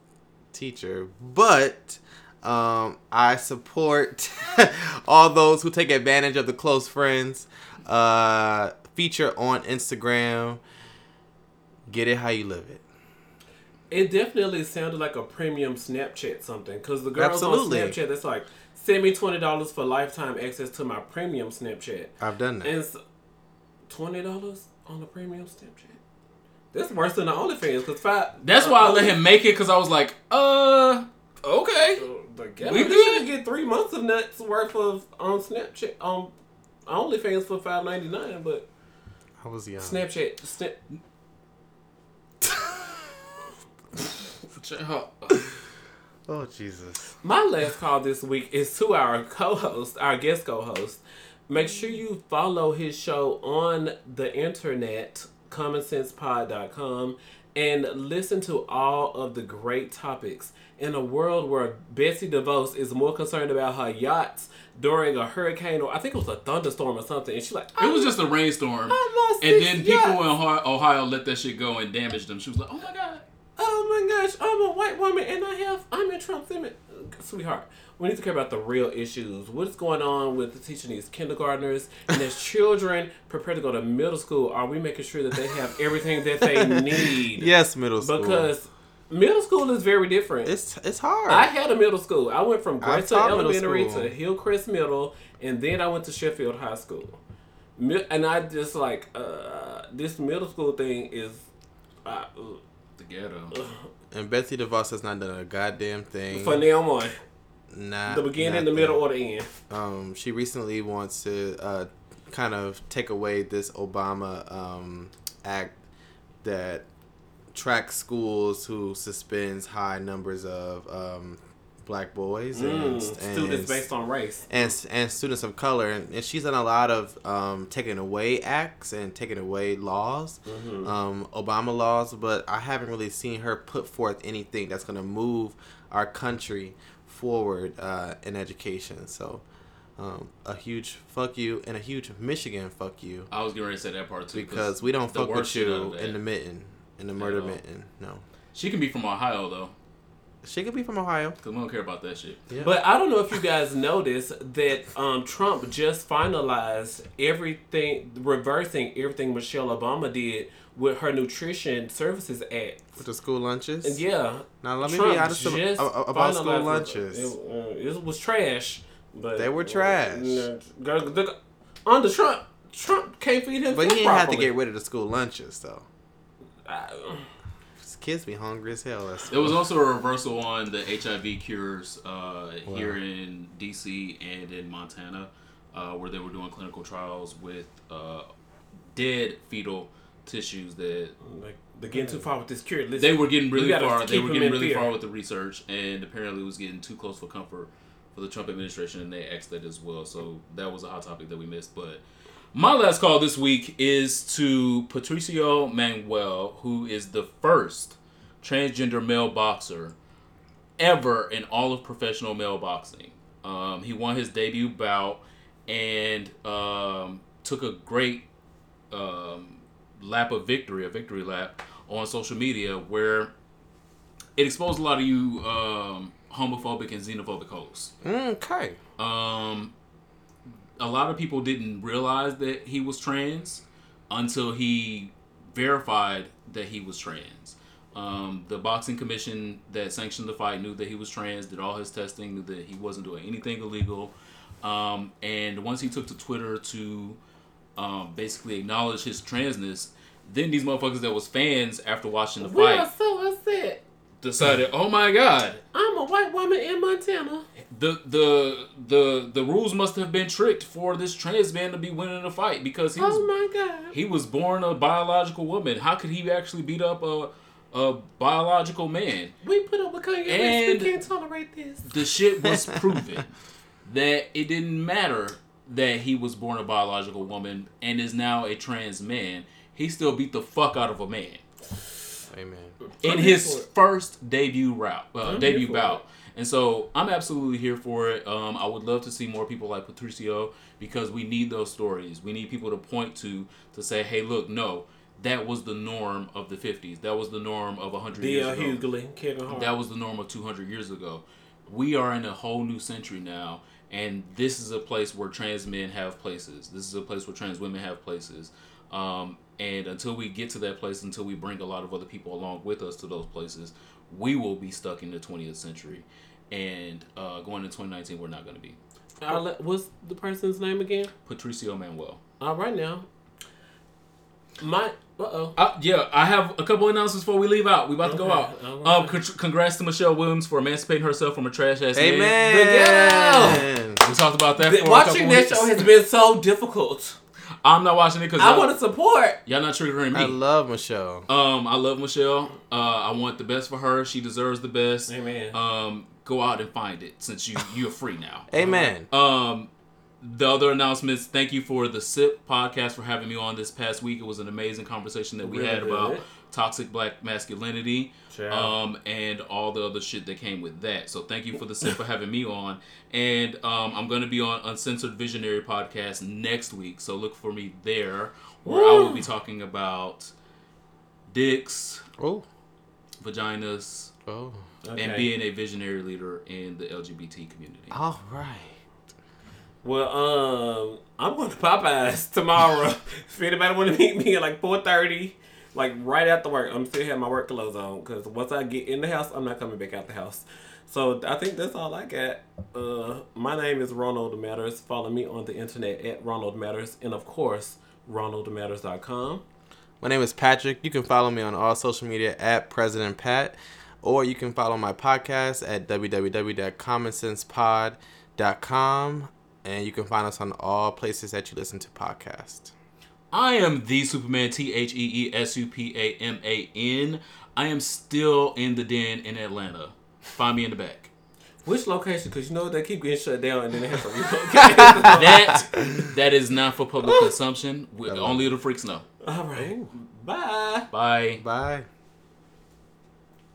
teacher, but um, I support all those who take advantage of the close friends uh, feature on Instagram. Get it how you live it. It definitely sounded like a premium Snapchat something because the girls Absolutely. on Snapchat, it's like send me twenty dollars for lifetime access to my premium Snapchat, I've done that. and it's twenty dollars on the premium Snapchat. That's worse than the OnlyFans because five. That's why I let uh, him make it because I was like, uh, okay. The We we good? should get three months of nuts worth of on Snapchat on OnlyFans for five ninety nine, but I was young. Snapchat snap. Oh Jesus. My last call this week is to our co-host, our guest co-host. Make sure you follow his show on the internet, commonsensepod.com, and listen to all of the great topics in a world where Betsy DeVos is more concerned about her yachts during a hurricane or I think it was a thunderstorm or something, and she's like, It was just a rainstorm. I lost And then people yachts. in Ohio, Ohio let that shit go and damaged them. She was like, oh my God. Oh my gosh, I'm a white woman and I have I'm in Trump's image. Sweetheart, we need to care about the real issues. What is going on with the teaching these kindergartners and as children prepare to go to middle school? Are we making sure that they have everything that they need? Yes, middle school. Because middle school is very different. it's it's hard. I had a middle school. I went from Grayson Elementary to Hillcrest Middle, and then I went to Sheffield High School. And I just like uh, this middle school thing is. Uh, The ghetto. and Betsy DeVos has not done a goddamn thing. for now on, Not the beginning, the nothing. middle, or the end. Um, she recently wants to uh, kind of take away this Obama um, act that tracks schools who suspends high numbers of um, black boys and, Mm, and students based on race. and and students of color, and, and she's done a lot of um, taking away acts and taking away laws, Mm-hmm. um, Obama laws. But I haven't really seen her put forth anything that's going to move our country forward uh, in education. So. Um, a huge fuck you and a huge Michigan fuck you I was getting ready to say that part too. because we don't fuck with worst shit out you in the mitten in the murder mitten. No, She can be from Ohio though, she could be from Ohio. because we don't care about that shit. Yeah. But I don't know if you guys noticed that um, Trump just finalized everything, reversing everything Michelle Obama did with her Nutrition Services Act. with the school lunches. And yeah, Now let me Trump be honest ab- just ab- about school finalized it. lunches. It, uh, it was trash, but They were trash. Uh, go- under Trump, Trump can't feed him. But he didn't have to get rid of the school lunches though. His kids be hungry as hell. That's There was also a reversal on the HIV cures uh, here in DC and in Montana, uh, where they were doing clinical trials with uh, dead fetal tissues that like they're getting too far with this cure. Listen, they were getting really far. They were getting really fear. far with the research, and apparently it was getting too close for comfort for the Trump administration, and they asked that as well. So that was a hot topic that we missed. But my last call this week is to Patricio Manuel, who is the first transgender male boxer ever in all of professional male boxing. Um, he won his debut bout and um, took a great um, lap of victory, a victory lap on social media where it exposed a lot of you um, homophobic and xenophobic hosts. okay. Um, a lot of people didn't realize that he was trans until he verified that he was trans. Um, the boxing commission that sanctioned the fight knew that he was trans, did all his testing, knew that he wasn't doing anything illegal. Um, and once he took to Twitter to um, basically acknowledge his transness, then these motherfuckers that was fans after watching the we are fight so upset. Decided, oh my god, I'm a white woman in Montana. the the the the rules must have been tricked for this trans man to be winning the fight because he was Oh my god. he was born a biological woman. How could he actually beat up a a biological man? We put up with Kanye West. And- We can't tolerate this. The shit was proven that it didn't matter that he was born a biological woman and is now a trans man. He still beat the fuck out of a man Amen. in his here for it. first debut route, uh, debut here for bout. And so I'm absolutely here for it. Um, I would love to see more people like Patricio because we need those stories. We need people to point to to say, "Hey, look, no, that was the norm of the '50s. That was the norm of 100 years D.L. ago. Hughley, Kevin Hart. That was the norm of 200 years ago. We are in a whole new century now, and this is a place where trans men have places. This is a place where trans women have places. Um, and until we get to that place, until we bring a lot of other people along with us to those places, we will be stuck in the 20th century. And uh, going into 2019, we're not going to be. I'll let- what's the person's name again? Patricio Manuel. All right now. My uh oh. Uh, yeah, I have a couple announcements before we leave out. We about to go out. all Um, right. con- congrats to Michelle Williams for emancipating herself from a trash ass man. Amen. We talked about that. For a Watching couple that weeks. show has been so difficult. I'm not watching it because I want to support. y'all not triggering me. I love Michelle. um, I love Michelle. Uh, I want the best for her. She deserves the best. Amen. Um, go out and find it since you you're free now. Amen. Um, the other announcements. Thank you for the SIP podcast for having me on this past week. It was an amazing conversation that we Really had about good. toxic black masculinity, Child. um, and all the other shit that came with that. So thank you for the sip for having me on. And um, I'm gonna be on Uncensored Visionary podcast next week. So look for me there, where I will be talking about dicks, Oh, vaginas, oh, and being a visionary leader in the LGBT community. all right. Well, um, I'm going to Popeyes tomorrow. if anybody want to meet me at like 4:30, like right after work, I'm still have my work clothes on because once I get in the house, I'm not coming back out the house. So I think that's all I got. Uh, my name is Ronald Matters. Follow me on the internet at Ronald Matters, and of course, RonaldMatters.com. My name is Patrick. You can follow me on all social media at President Pat, or you can follow my podcast at www.commonsensepod.com, and you can find us on all places that you listen to podcasts. I am the Superman, T H E E S U P A M A N. I am still in the den in Atlanta. Find me in the back. Which location? Because you know they keep getting shut down, and then they have to relocate. That that is not for public consumption. Only the freaks know. all right. Bye. Bye. Bye.